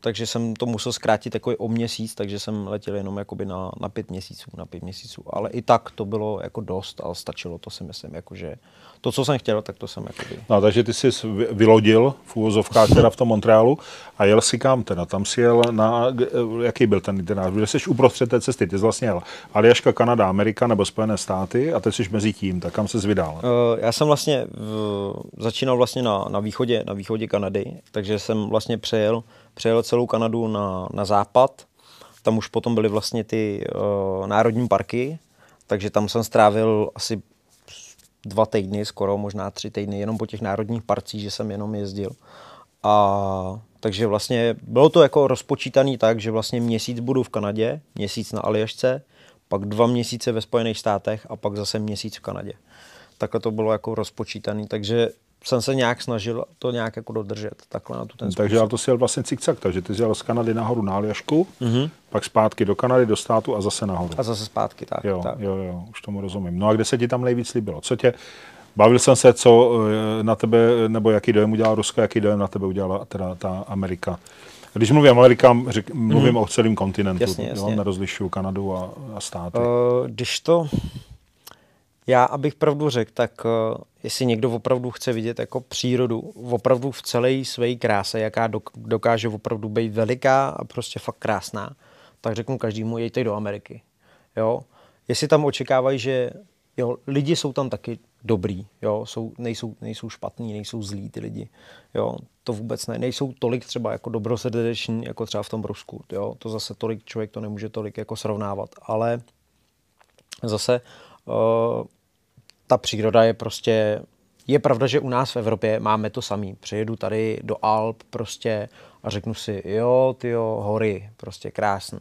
takže jsem to musel zkrátit takový o měsíc, takže jsem letěl jenom jakoby na, na pět měsíců, na pět měsíců. Ale i tak to bylo jako dost a stačilo to si myslím, jakože to, co jsem chtěl, tak to jsem jakoby... No, takže ty jsi vylodil v úvozovkách teda v tom Montrealu a jel si kam teda? Tam si jel na, jaký byl ten itinerář? Protože jsi uprostřed té cesty, ty jsi vlastně jel Aljaška, Kanada, Amerika nebo Spojené státy a teď jsi mezi tím, tak kam se vydal? Uh, já jsem vlastně v, začínal vlastně na, na východě, na východě Kanady, takže jsem vlastně přejel, přejel celou Kanadu na, na západ, tam už potom byly vlastně ty uh, národní parky, takže tam jsem strávil asi dva týdny, skoro možná tři týdny, jenom po těch národních parcích, že jsem jenom jezdil. A takže vlastně bylo to jako rozpočítaný tak, že vlastně měsíc budu v Kanadě, měsíc na Aljašce, pak dva měsíce ve Spojených státech a pak zase měsíc v Kanadě. Takhle to bylo jako rozpočítaný, takže jsem se nějak snažil to nějak jako dodržet, takhle na tu ten Takže ale to si jel vlastně cikcak, takže ty jsi jel z Kanady nahoru na Aljašku, mm-hmm. pak zpátky do Kanady, do státu a zase nahoru. A zase zpátky, tak. Jo, tak. jo, jo, už tomu rozumím. No a kde se ti tam nejvíc líbilo? Co tě, bavil jsem se, co eh, na tebe, nebo jaký dojem udělal Rusko, jaký dojem na tebe udělala teda ta Amerika? Když mluvím Amerika, řek, mluvím mm. o celém kontinentu, jasně, jasně. Jo, nerozlišuju Kanadu a, a státy. Uh, když to, Já, abych pravdu řekl, tak uh, jestli někdo opravdu chce vidět jako přírodu, opravdu v celé své kráse, jaká dokáže opravdu být veliká a prostě fakt krásná, tak řeknu každému, jejte do Ameriky. Jo? Jestli tam očekávají, že jo, lidi jsou tam taky dobrý, jo, jsou, nejsou, nejsou špatní, nejsou zlí ty lidi, jo, to vůbec ne, nejsou tolik třeba jako dobrosrdeční, jako třeba v tom Rusku, jo, to zase tolik, člověk to nemůže tolik jako srovnávat, ale zase ta příroda je prostě, je pravda, že u nás v Evropě máme to samý, přijedu tady do Alp prostě a řeknu si, jo, ty hory, prostě krásný,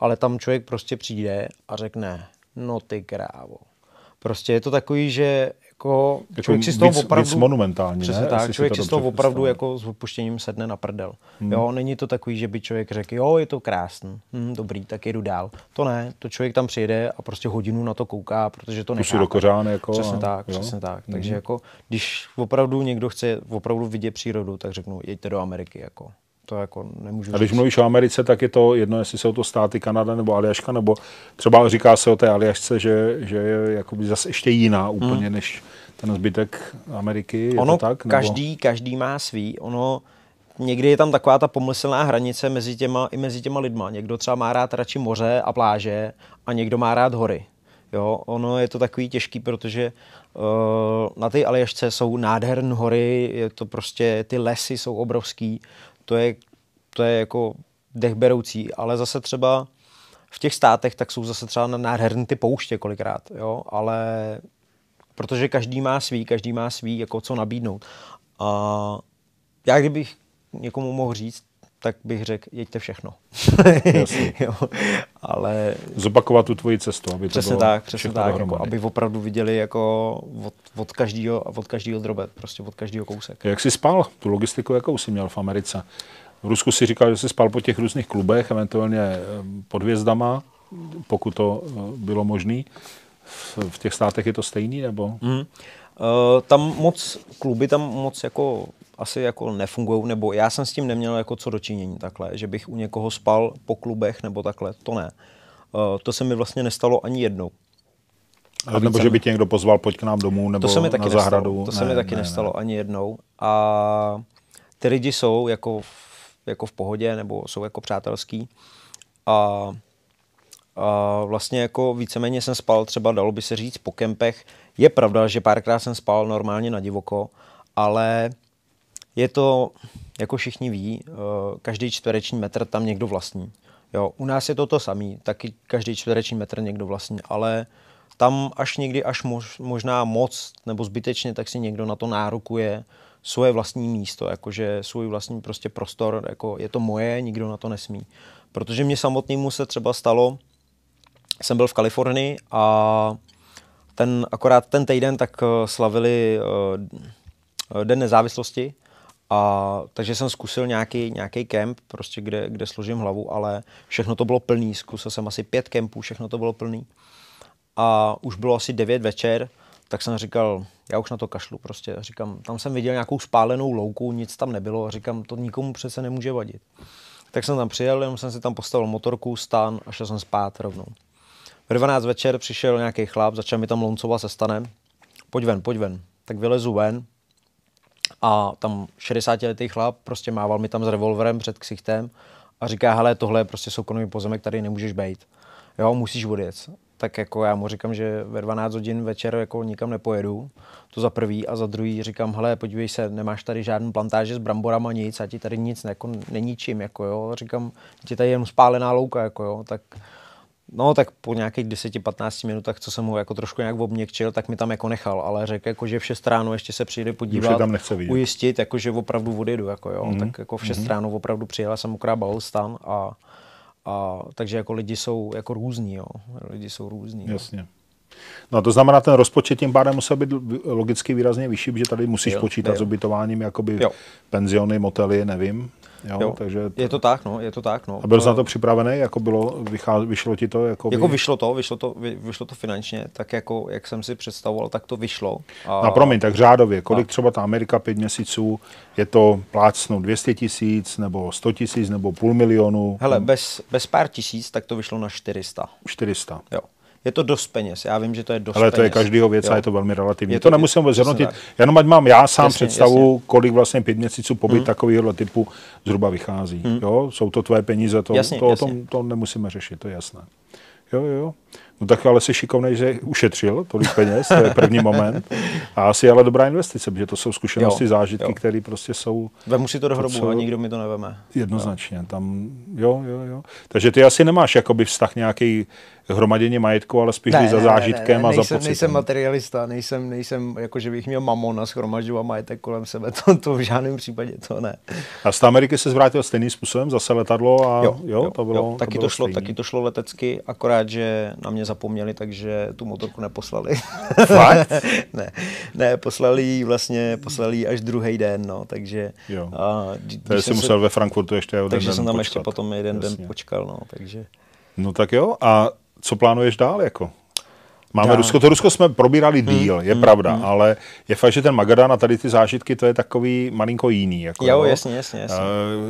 ale tam člověk prostě přijde a řekne, no ty krávo, Prostě je to takový, že jako, jako člověk si z toho víc, opravdu... Víc monumentální, přesně ne? tak, člověk si z toho opravdu jako s opuštěním sedne na prdel. Hmm. Jo, není to takový, že by člověk řekl, jo, je to krásný, hm, dobrý, tak jedu dál. To ne, to člověk tam přijede a prostě hodinu na to kouká, protože to nechápe. do kořán, jako. Přesně a, tak, jo? přesně tak. Hmm. Takže jako, když opravdu někdo chce opravdu vidět přírodu, tak řeknu, jeďte do Ameriky, jako to jako nemůžu A když říct. mluvíš o Americe, tak je to jedno, jestli jsou to státy Kanada nebo Aljaška, nebo třeba říká se o té Aljašce, že, že je jakoby zase ještě jiná úplně, hmm. než ten zbytek Ameriky. Je ono to tak? Nebo? Každý, každý má svý. Ono někdy je tam taková ta pomyslná hranice mezi těma, i mezi těma lidma. Někdo třeba má rád radši moře a pláže a někdo má rád hory. Jo, ono je to takový těžký, protože uh, na té Aljašce jsou nádherné hory, je to prostě, ty lesy jsou obrovský, to je, to je jako dechberoucí, ale zase třeba v těch státech tak jsou zase třeba nádherné ty pouště kolikrát, jo, ale protože každý má svý, každý má svý, jako co nabídnout. A já kdybych někomu mohl říct, tak bych řekl, jeďte všechno. jo, ale... Zopakovat tu tvoji cestu, aby to přesně bylo tak, přesně tak, jako, aby opravdu viděli jako od, od, každého, od každého drobet, prostě od každého kousek. Jak jsi spal? Tu logistiku jakou jsi měl v Americe? V Rusku si říkal, že jsi spal po těch různých klubech, eventuálně eh, pod hvězdama, pokud to eh, bylo možné. V, v těch státech je to stejný, nebo? Mm. Uh, tam moc, kluby tam moc jako asi jako nefungují, nebo já jsem s tím neměl jako co dočinění takhle, že bych u někoho spal po klubech nebo takhle, to ne. Uh, to se mi vlastně nestalo ani jednou. A nebo že by tě někdo pozval, pojď k nám domů, nebo to se mi taky na zahradu. Nestalo. To ne, se mi taky ne, nestalo ne. ani jednou. A ty lidi jsou jako v, jako v pohodě, nebo jsou jako přátelský. A, a vlastně jako víceméně jsem spal třeba, dalo by se říct, po kempech. Je pravda, že párkrát jsem spal normálně na divoko, ale je to, jako všichni ví, eh, každý čtvereční metr tam někdo vlastní. Jo, u nás je to to samý, taky každý čtvereční metr někdo vlastní, ale tam až někdy, až mož, možná moc nebo zbytečně, tak si někdo na to nárokuje svoje vlastní místo, jakože svůj vlastní prostě prostor, jako je to moje, nikdo na to nesmí. Protože mě samotnému se třeba stalo, jsem byl v Kalifornii a ten, akorát ten týden tak eh, slavili uh, Den nezávislosti a, takže jsem zkusil nějaký, nějaký kemp, prostě kde, kde složím hlavu, ale všechno to bylo plný. Zkusil jsem asi pět kempů, všechno to bylo plný. A už bylo asi devět večer, tak jsem říkal, já už na to kašlu prostě. Říkám, tam jsem viděl nějakou spálenou louku, nic tam nebylo. Říkám, to nikomu přece nemůže vadit. Tak jsem tam přijel, jenom jsem si tam postavil motorku, stan a šel jsem spát rovnou. V 12 večer přišel nějaký chlap, začal mi tam loncovat se stanem. Pojď ven, pojď ven. Tak vylezu ven, a tam 60-letý chlap prostě mával mi tam s revolverem před ksichtem a říká, hele, tohle je prostě soukromý pozemek, tady nemůžeš být. Jo, musíš odjet. Tak jako já mu říkám, že ve 12 hodin večer jako nikam nepojedu, to za prvý, a za druhý říkám, hele, podívej se, nemáš tady žádný plantáže s bramborama, nic, a ti tady nic jako, není čím, jako jo, říkám, ti tady jen spálená louka, jako jo, tak No, tak po nějakých 10-15 minutách, co jsem mu jako trošku nějak obměkčil, tak mi tam jako nechal, ale řekl, jako, že v 6 ráno ještě se přijde podívat, tam nechce vidět. ujistit, jako, že opravdu odjedu, jako, jo. Mm-hmm. tak jako v 6 mm-hmm. ráno opravdu přijela jsem okrát stan a, a, takže jako lidi jsou jako různí, jo. lidi jsou různí. Jasně. Jo. No to znamená, ten rozpočet tím pádem musel být logicky výrazně vyšší, protože tady musíš jo, počítat jo. s ubytováním, jakoby jo. penziony, motely, nevím. Jo, jo, takže to... Je to tak, no, je to tak, no. A byl jsi na to připravený, jako bylo, vychá, vyšlo ti to? Jako, jako vyšlo to, vyšlo to, vy, vyšlo to finančně, tak jako, jak jsem si představoval, tak to vyšlo. A... No promiň, tak řádově, kolik a... třeba ta Amerika pět měsíců, je to plácnu 200 tisíc, nebo 100 tisíc, nebo půl milionu? Hele, bez, bez pár tisíc, tak to vyšlo na 400. 400. Jo. Je to dost peněz. Já vím, že to je dost Ale peněz. to je každýho věc jo. a je to velmi relativní. Je to, to- nemusím vůbec zhodnotit. tak. Jenom ať mám já sám Jasně, představu, jasně. kolik vlastně pět měsíců pobyt takovýhle typu zhruba vychází. Jo? Jsou to tvoje peníze, to, Jasně, to, o jasně. tom to nemusíme řešit, to je jasné. Jo, jo, jo. No tak ale jsi šikovnej, že ušetřil tolik peněz, to je první moment. A asi ale dobrá investice, protože to jsou zkušenosti, Jo, zážitky, jo. které prostě jsou Vemu si to do hrobu co- a nikdo mi to neveme. Jednoznačně, tam, jo, jo, jo. Takže ty asi nemáš jakoby vztah nějaký hromadění majetku, ale spíš ne, za zážitkem a za nejsem, pocitem. nejsem materialista, nejsem, nejsem jako, že bych měl mamon a schromažďoval majetek kolem sebe, to, to v žádném případě to ne. A z té Ameriky se zvrátil stejným způsobem, zase letadlo a jo, jo, to bylo, jo. Taky, to to bylo šlo, stejný. taky to šlo letecky, akorát, že na mě zapomněli, takže tu motorku neposlali. Fakt? ne, ne, poslali ji vlastně, poslali ji až druhý den, no, takže... Jo. A, Takže jsi jsem musel ve Frankfurtu ještě jeden takže den jsem tam počkat. ještě potom jeden Jasně. den počkal, no, takže... No tak jo, a co plánuješ dál jako? Máme. Rusko, to Rusko jsme probírali díl, je pravda, ale je fakt, že ten Magadan a tady ty zážitky, to je takový malinko jiný. Jako, Jo, jasně, jasně, jasně.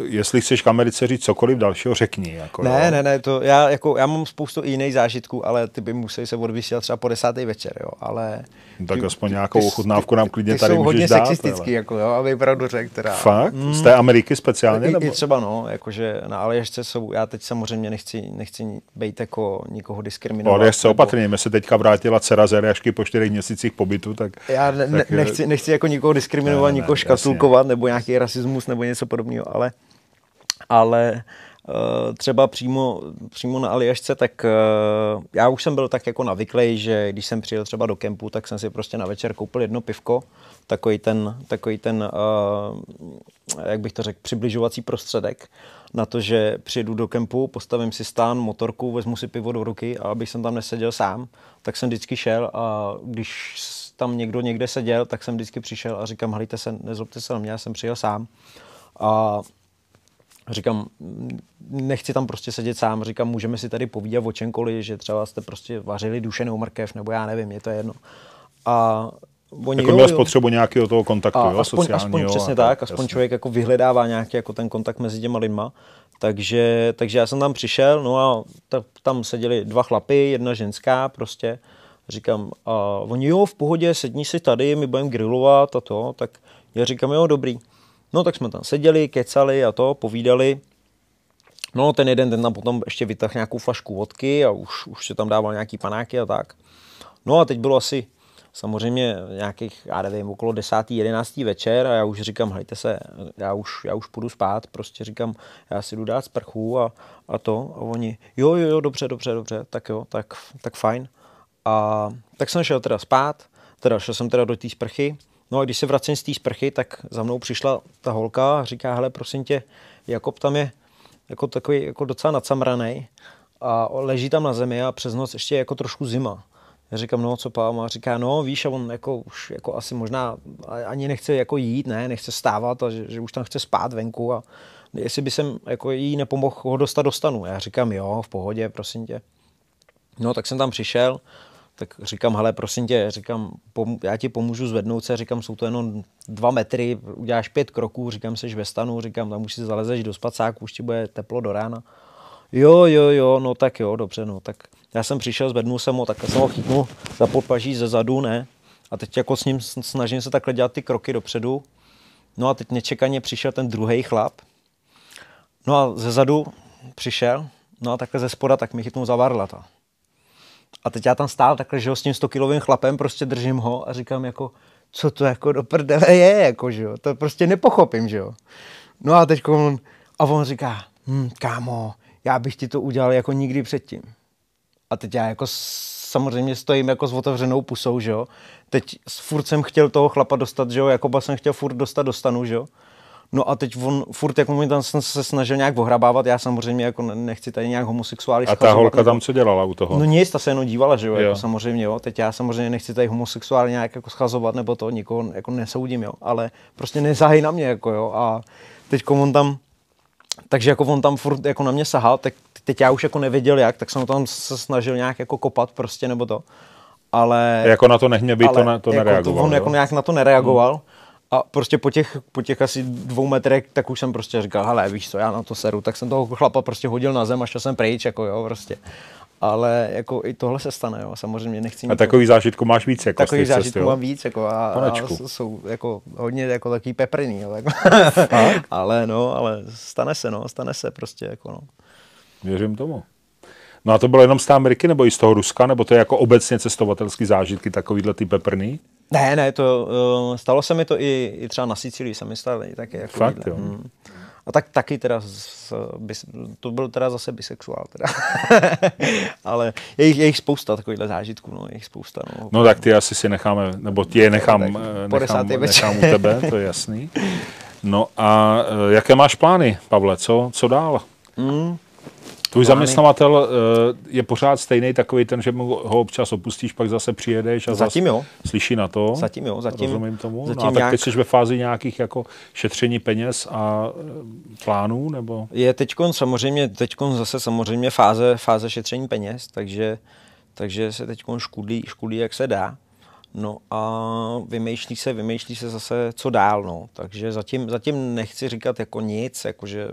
Uh, jestli chceš k Americe říct cokoliv dalšího, řekni. Jako, Ne, jo. ne, ne, to já, jako, já mám spoustu jiných zážitků, ale ty by museli se odvysílat třeba po desátý večer, jo, ale... No tak ty- aspoň nějakou ty- ochutnávku nám klidně ty tady jsou hodně dát, sexistický, ale- jako jo, aby pravdu řekl teda. Fakt? Z té Ameriky speciálně? I, Nebo? I třeba no, jakože na Aljašce jsou, já teď samozřejmě nechci, nechci být jako nikoho No, diskriminovat. ale se opatrně, mě se teďka vrátila dcera z Jašky po čtyřech měsících pobytu, tak... Já ne, tak, eh, nechci, nechci jako nikoho diskriminovat, Ne, ne, nikoho jasně. škatulkovat nebo nějaký rasismus nebo něco podobného, ale, ale uh, třeba přímo, přímo na Aljašce, tak uh, já už jsem byl tak jako navyklý, že když jsem přijel třeba do kempu, tak jsem si prostě na večer koupil jedno pivko, takový ten, takový ten uh, jak bych to řekl, přibližovací prostředek na to, že přijedu do kempu, postavím si stán, motorku, vezmu si pivo do ruky a abych jsem tam neseděl sám, tak jsem vždycky šel a když tam někdo někde seděl, tak jsem vždycky přišel a říkám, hlejte se, nezlobte se na mě, já jsem přijel sám. A říkám, "Mm, nechci tam prostě sedět sám, říkám, můžeme si tady povídat o čemkoliv, že třeba jste prostě vařili dušenou mrkev, nebo já nevím, je to jedno. A oni, Jako měl spotřebu nějakého toho kontaktu, a jo, aspoň, sociálního. aspoň přesně a tak, aspoň jasně. člověk jako vyhledává nějaký jako ten kontakt mezi těma lidma. Takže, takže já jsem tam přišel, no a ta, tam seděli dva chlapy, jedna ženská prostě. Říkám, a oni jo, v pohodě, sedni si tady, my budeme grillovat a to, tak já říkám, jo, dobrý. No tak jsme tam seděli, kecali a to, povídali. No ten jeden ten tam potom ještě vytáhl nějakou flašku vodky a už, už se tam dával nějaký panáky a tak. No a teď bylo asi samozřejmě nějakých, já nevím, okolo 10. 11. večer a já už říkám, hejte se, já už, já už půjdu spát, prostě říkám, já si jdu dát sprchu a, a to a oni, jo, jo, jo, dobře, dobře, dobře, tak jo, tak, tak fajn. A tak jsem šel teda spát, teda šel jsem teda do té sprchy, no a když se vracím z té sprchy, tak za mnou přišla ta holka a říká, hele, prosím tě, Jakob tam je jako takový jako docela nacamraný a leží tam na zemi a přes noc ještě jako trošku zima. Já říkám, no co pám? A říká, no víš, a on jako už jako asi možná ani nechce jako jít, ne, nechce stávat a že, že už tam chce spát venku a jestli by jsem jako jí nepomohl ho dostat do stanu. Já říkám, jo, v pohodě, prosím tě. No, tak jsem tam přišel, tak říkám, hele, prosím tě, říkám, pom- já ti pomůžu zvednout se, říkám, jsou to jenom dva metry, uděláš pět kroků, říkám, seš ve stanu, říkám, tam si zalezeš do spacáku, už ti bude teplo do rána. Jo, jo, jo, no tak jo, dobře, no tak já jsem přišel, zvednul jsem ho, tak jsem ho chytnul za podpaží ze zadu, ne, a teď jako s ním snažím se takhle dělat ty kroky dopředu, no a teď nečekaně přišel ten druhý chlap, no a ze zadu přišel, no a takhle ze spoda, tak mi chytnul za varlata. A teď já tam stál takhle, že ho s tím 100 kilovým chlapem prostě držím ho a říkám jako, co to jako do prdele je, jako, že jo, to prostě nepochopím, že jo. No a teď on, a on říká, hm, kámo, já bych ti to udělal jako nikdy předtím. A teď já jako samozřejmě stojím jako s otevřenou pusou, že jo. Teď s- furt jsem chtěl toho chlapa dostat, že jo, Jakoba jsem chtěl furt dostat do stanu, že jo. No a teď on furt jako mi tam jsem se snažil nějak ohrabávat, já samozřejmě jako ne- nechci tady nějak homosexuály A ta holka nebo- tam co dělala u toho? No nic, ta se jenom dívala, že jo, Jo. Jako samozřejmě, jo. Teď já samozřejmě nechci tady homosexuálně nějak jako schazovat nebo to, nikoho jako nesoudím, jo, ale prostě nezahy na mě, jako jo, a teď on tam, takže jako on tam furt jako na mě sahal, tak teď já už jako nevěděl jak, tak jsem tam se snažil nějak jako kopat prostě nebo to, ale... Jako na to nehněbí, to, ale ne, to jako nereagoval. on jo? jako nějak na to nereagoval. A prostě po těch, po těch asi dvou metrech, tak už jsem prostě říkal, hele, víš co, já na to seru, tak jsem toho chlapa prostě hodil na zem a šel jsem pryč, jako jo, prostě. Ale jako i tohle se stane, jo. samozřejmě nechci A takový zážitku máš víc, jako Takový z těch cest, mám víc, jako a, a jsou jako hodně jako takový peprný, jo, jako. ale no, ale stane se, no, stane se prostě, jako no. Věřím tomu. No a to bylo jenom z té Ameriky, nebo i z toho Ruska, nebo to je jako obecně cestovatelský zážitky, takovýhle ty peprný? Ne, ne, to, uh, stalo se mi to i, i třeba na Sicílii, se mi stalo i taky. Jako Fakt, jídle. jo? Mm. A tak taky teda, z, bis, to byl teda zase bisexuál teda. Ale je jich, je jich spousta takovýchhle zážitků, no, je jich spousta. No. No tak ty asi si necháme, nebo ti je nechám, Tak, nechám, nechám u tebe, to je jasný. No a eh, jaké máš plány, Pavle, co, co dál? Mm. Tvůj zaměstnavatel eh, je pořád stejný takový ten, že mu ho občas opustíš, pak zase přijedeš a Zatím jo. slyší na to. Zatím jo, zatím- Rozumím tomu. zatím no a tak nějak- teď jsi ve fázi nějakých jako šetření peněz a eh, plánů, nebo? Je teď samozřejmě, teď zase samozřejmě fáze, fáze šetření peněz, takže, takže se teď škudí, škudí, jak se dá. No a vymýšlí se, vymýšlí se zase, co dál, no. Takže zatím, zatím nechci říkat jako nic, jakože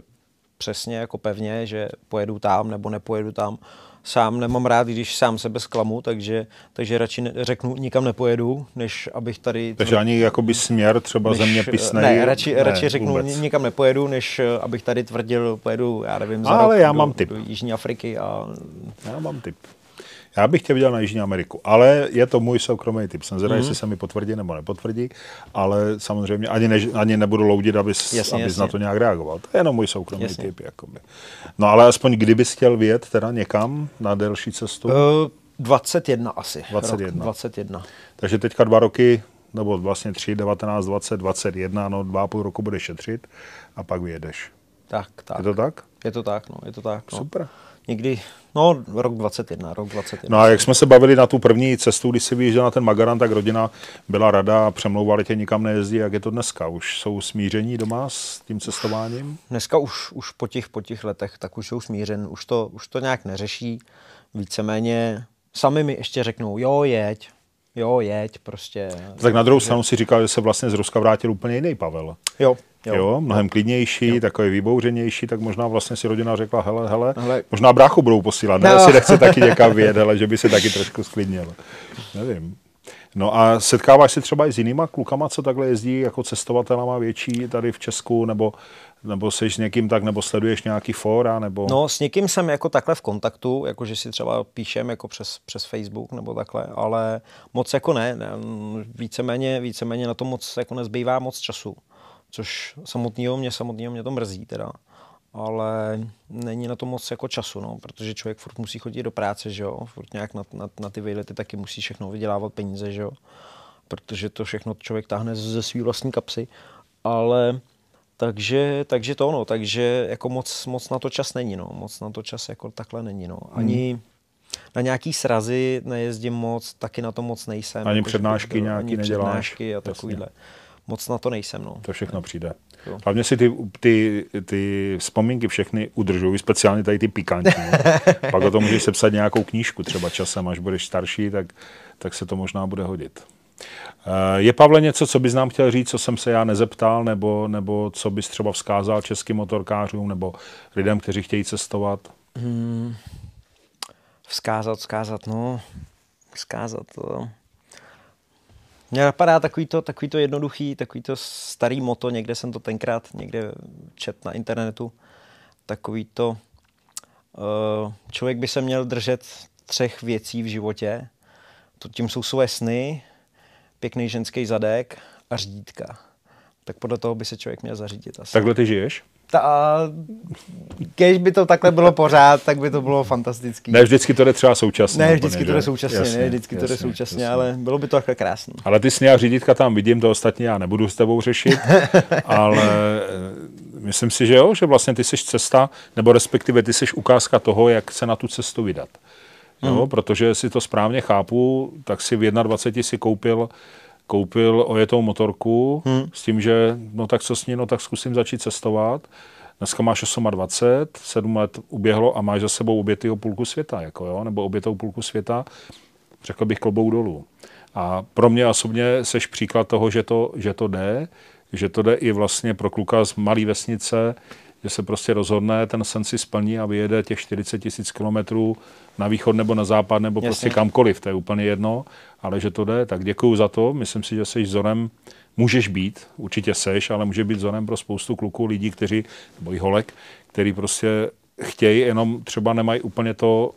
přesně jako pevně, že pojedu tam nebo nepojedu tam. Sám nemám rád, když sám sebe zklamu, takže, takže radši ne, řeknu, nikam nepojedu, než abych tady... Takže ani jakoby směr třeba než, zeměpisný. Ne, radši, ne, radši řeknu, vůbec. ni- nikam nepojedu, než eh, abych tady tvrdil, pojedu, já nevím, za Ale rok já do, mám tip. do Jižní Afriky a Já mám tip. Já bych tě viděl na Jižní Ameriku, ale je to můj soukromý tip. Jsem zvědavý, Mhm. jestli se mi potvrdí nebo nepotvrdí, ale samozřejmě ani, ne, ani nebudu loudit, abys, Jasně, abys jasně. na to nějak reagoval. To je jenom můj soukromý Jasně. tip. Jakoby. No ale aspoň kdybys chtěl vyjet teda někam na delší cestu, uh, 21 asi. 21. Rok 21. takže teďka dva roky, nebo vlastně tři, 19, 20, 21, no dva a půl roku budeš šetřit a pak vyjedeš. Tak, tak. Je to tak? Je to tak, no, je to tak. No. Super. Někdy, no, rok 21, rok 21. No a jak jsme se bavili na tu první cestu, když jsi vyjížděl na ten Magaran, tak rodina byla rada a přemlouvali tě nikam nejezdí. Jak je to dneska? Už jsou smíření doma s tím cestováním? Dneska už, už po, těch, po těch letech tak už jsou smířen, už to, už to nějak neřeší. Víceméně sami mi ještě řeknou, jo, jeď, jo, jeď, prostě. Tak na druhou stranu si říkal, že se vlastně z Ruska vrátil úplně jiný Pavel. Jo, Jo, jo mnohem klidnější, jo. takový vybouřenější, tak možná vlastně si rodina řekla, hele, hele, Hele. možná bráchu budou posílat, ne, No. jestli nechce taky někam vyjet, hele, že by se taky trošku sklidnil. Nevím. No a setkáváš se třeba i s jinýma klukama, co takhle jezdí jako cestovatelama větší tady v Česku, nebo, nebo jsi s někým tak, nebo sleduješ nějaký fóra, nebo... No, s někým jsem jako takhle v kontaktu, jako že si třeba píšem jako přes, přes Facebook nebo takhle, ale moc jako ne, ne víceméně, víceméně na to moc jako nezbývá moc času, což samotného mě, samotného mě to mrzí teda, ale není na to moc jako času, no, protože člověk furt musí chodit do práce, že jo, furt nějak na, na, na ty výlety taky musí všechno vydělávat peníze, že jo, protože to všechno člověk táhne ze své vlastní kapsy, ale takže, takže to ono, takže jako moc, moc na to čas není, no. Moc na to čas jako takhle není, no. Ani hmm. na nějaký srazy nejezdím moc, taky na to moc nejsem. Ani jako, přednášky nějaký ani neděláš. přednášky a Jasně. Moc na to nejsem, no. To všechno přijde. Jo. Hlavně si ty, ty, ty vzpomínky všechny udržují, speciálně tady ty pikantní. Pak o tom můžeš sepsat nějakou knížku třeba časem, až budeš starší, tak, tak se to možná bude hodit. Eh, Je, Pavle, něco, co bys nám chtěl říct, co jsem se já nezeptal, nebo, nebo co bys třeba vzkázal českým motorkářům, nebo lidem, kteří chtějí cestovat? Vzkázat, vzkázat, no. Vzkázat, to... Mně napadá takový to, takový to jednoduchý, takový to starý moto, někde jsem to tenkrát někde čet na internetu, takový to, uh, člověk by se měl držet třech věcí v životě, to tím jsou svoje sny, pěkný ženský zadek a řídítka. Tak podle toho by se člověk měl zařídit asi. Takhle ty žiješ? Ta, když by to takhle bylo pořád, tak by to bylo fantastický. Ne, vždycky to jde třeba současně. Ne, úplně, vždycky to jde současně, Jasně, ne, vždycky to jde jasně, současně, jasně. ale bylo by to takhle krásné. Ale ty sny a řídítka tam vidím, to ostatní já nebudu s tebou řešit, ale eh, myslím si, že jo, že vlastně ty jsi cesta, nebo respektive ty jsi ukázka toho, jak se na tu cestu vydat. Jo, Mhm. protože si to správně chápu, tak si v 21 si koupil koupil ojetou motorku Hmm. s tím, že no tak co s ní, no tak zkusím začít cestovat. Dneska máš 28, 7 let uběhlo a máš za sebou obětýho půlku světa, jako jo, nebo obětou půlku světa, řekl bych klobou dolů. A pro mě osobně seš příklad toho, že to, že to jde, že to jde i vlastně pro kluka z malé vesnice, že se prostě rozhodne, ten sen si splní a vyjede těch 40 tisíc kilometrů na východ nebo na západ nebo prostě Jasně. prostě kamkoliv, to je úplně jedno, ale že to jde, tak děkuju za to, myslím si, že jsi vzorem, můžeš být, určitě seš, ale může být vzorem pro spoustu kluků, lidí, kteří, nebo i holek, který prostě chtějí, jenom třeba nemají úplně to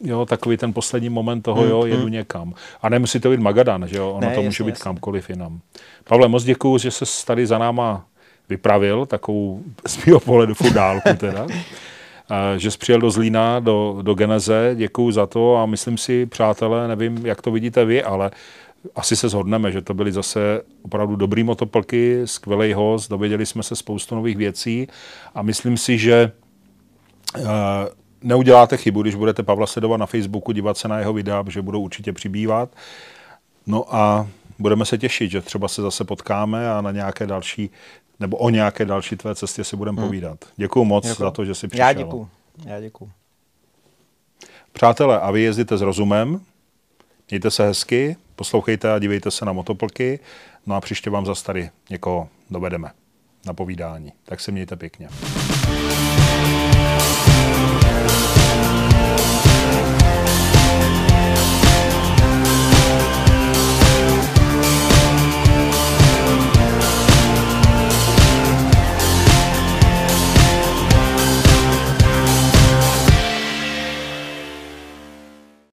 jo, takový ten poslední moment toho, hmm, jo, jedu hmm. někam. A nemusí to být Magadan, že jo, ono ne, to může být jasně. kamkoliv jinam. Pavle, moc děkuju, že se tady za náma vypravil, takovou z mého pohledu furt dálku teda. že jsi přijel do Zlína, do, do Geneze, děkuju za to a myslím si, přátelé, nevím, jak to vidíte vy, ale asi se shodneme, že to byly zase opravdu dobrý motoplky, skvělý host, dověděli jsme se spoustu nových věcí a myslím si, že uh, neuděláte chybu, když budete Pavla sledovat na Facebooku, dívat se na jeho videa, že budou určitě přibývat. No a budeme se těšit, že třeba se zase potkáme a na nějaké další, nebo o nějaké další tvé cestě si budeme hmm. povídat. Děkuji moc děkuju. za to, že jsi přišel. Já děkuji. Já děkuji. Přátelé, a vy jezdíte s rozumem, mějte se hezky, poslouchejte a dívejte se na motoplky, no a příště vám zase tady někoho dovedeme na povídání. Tak se mějte pěkně.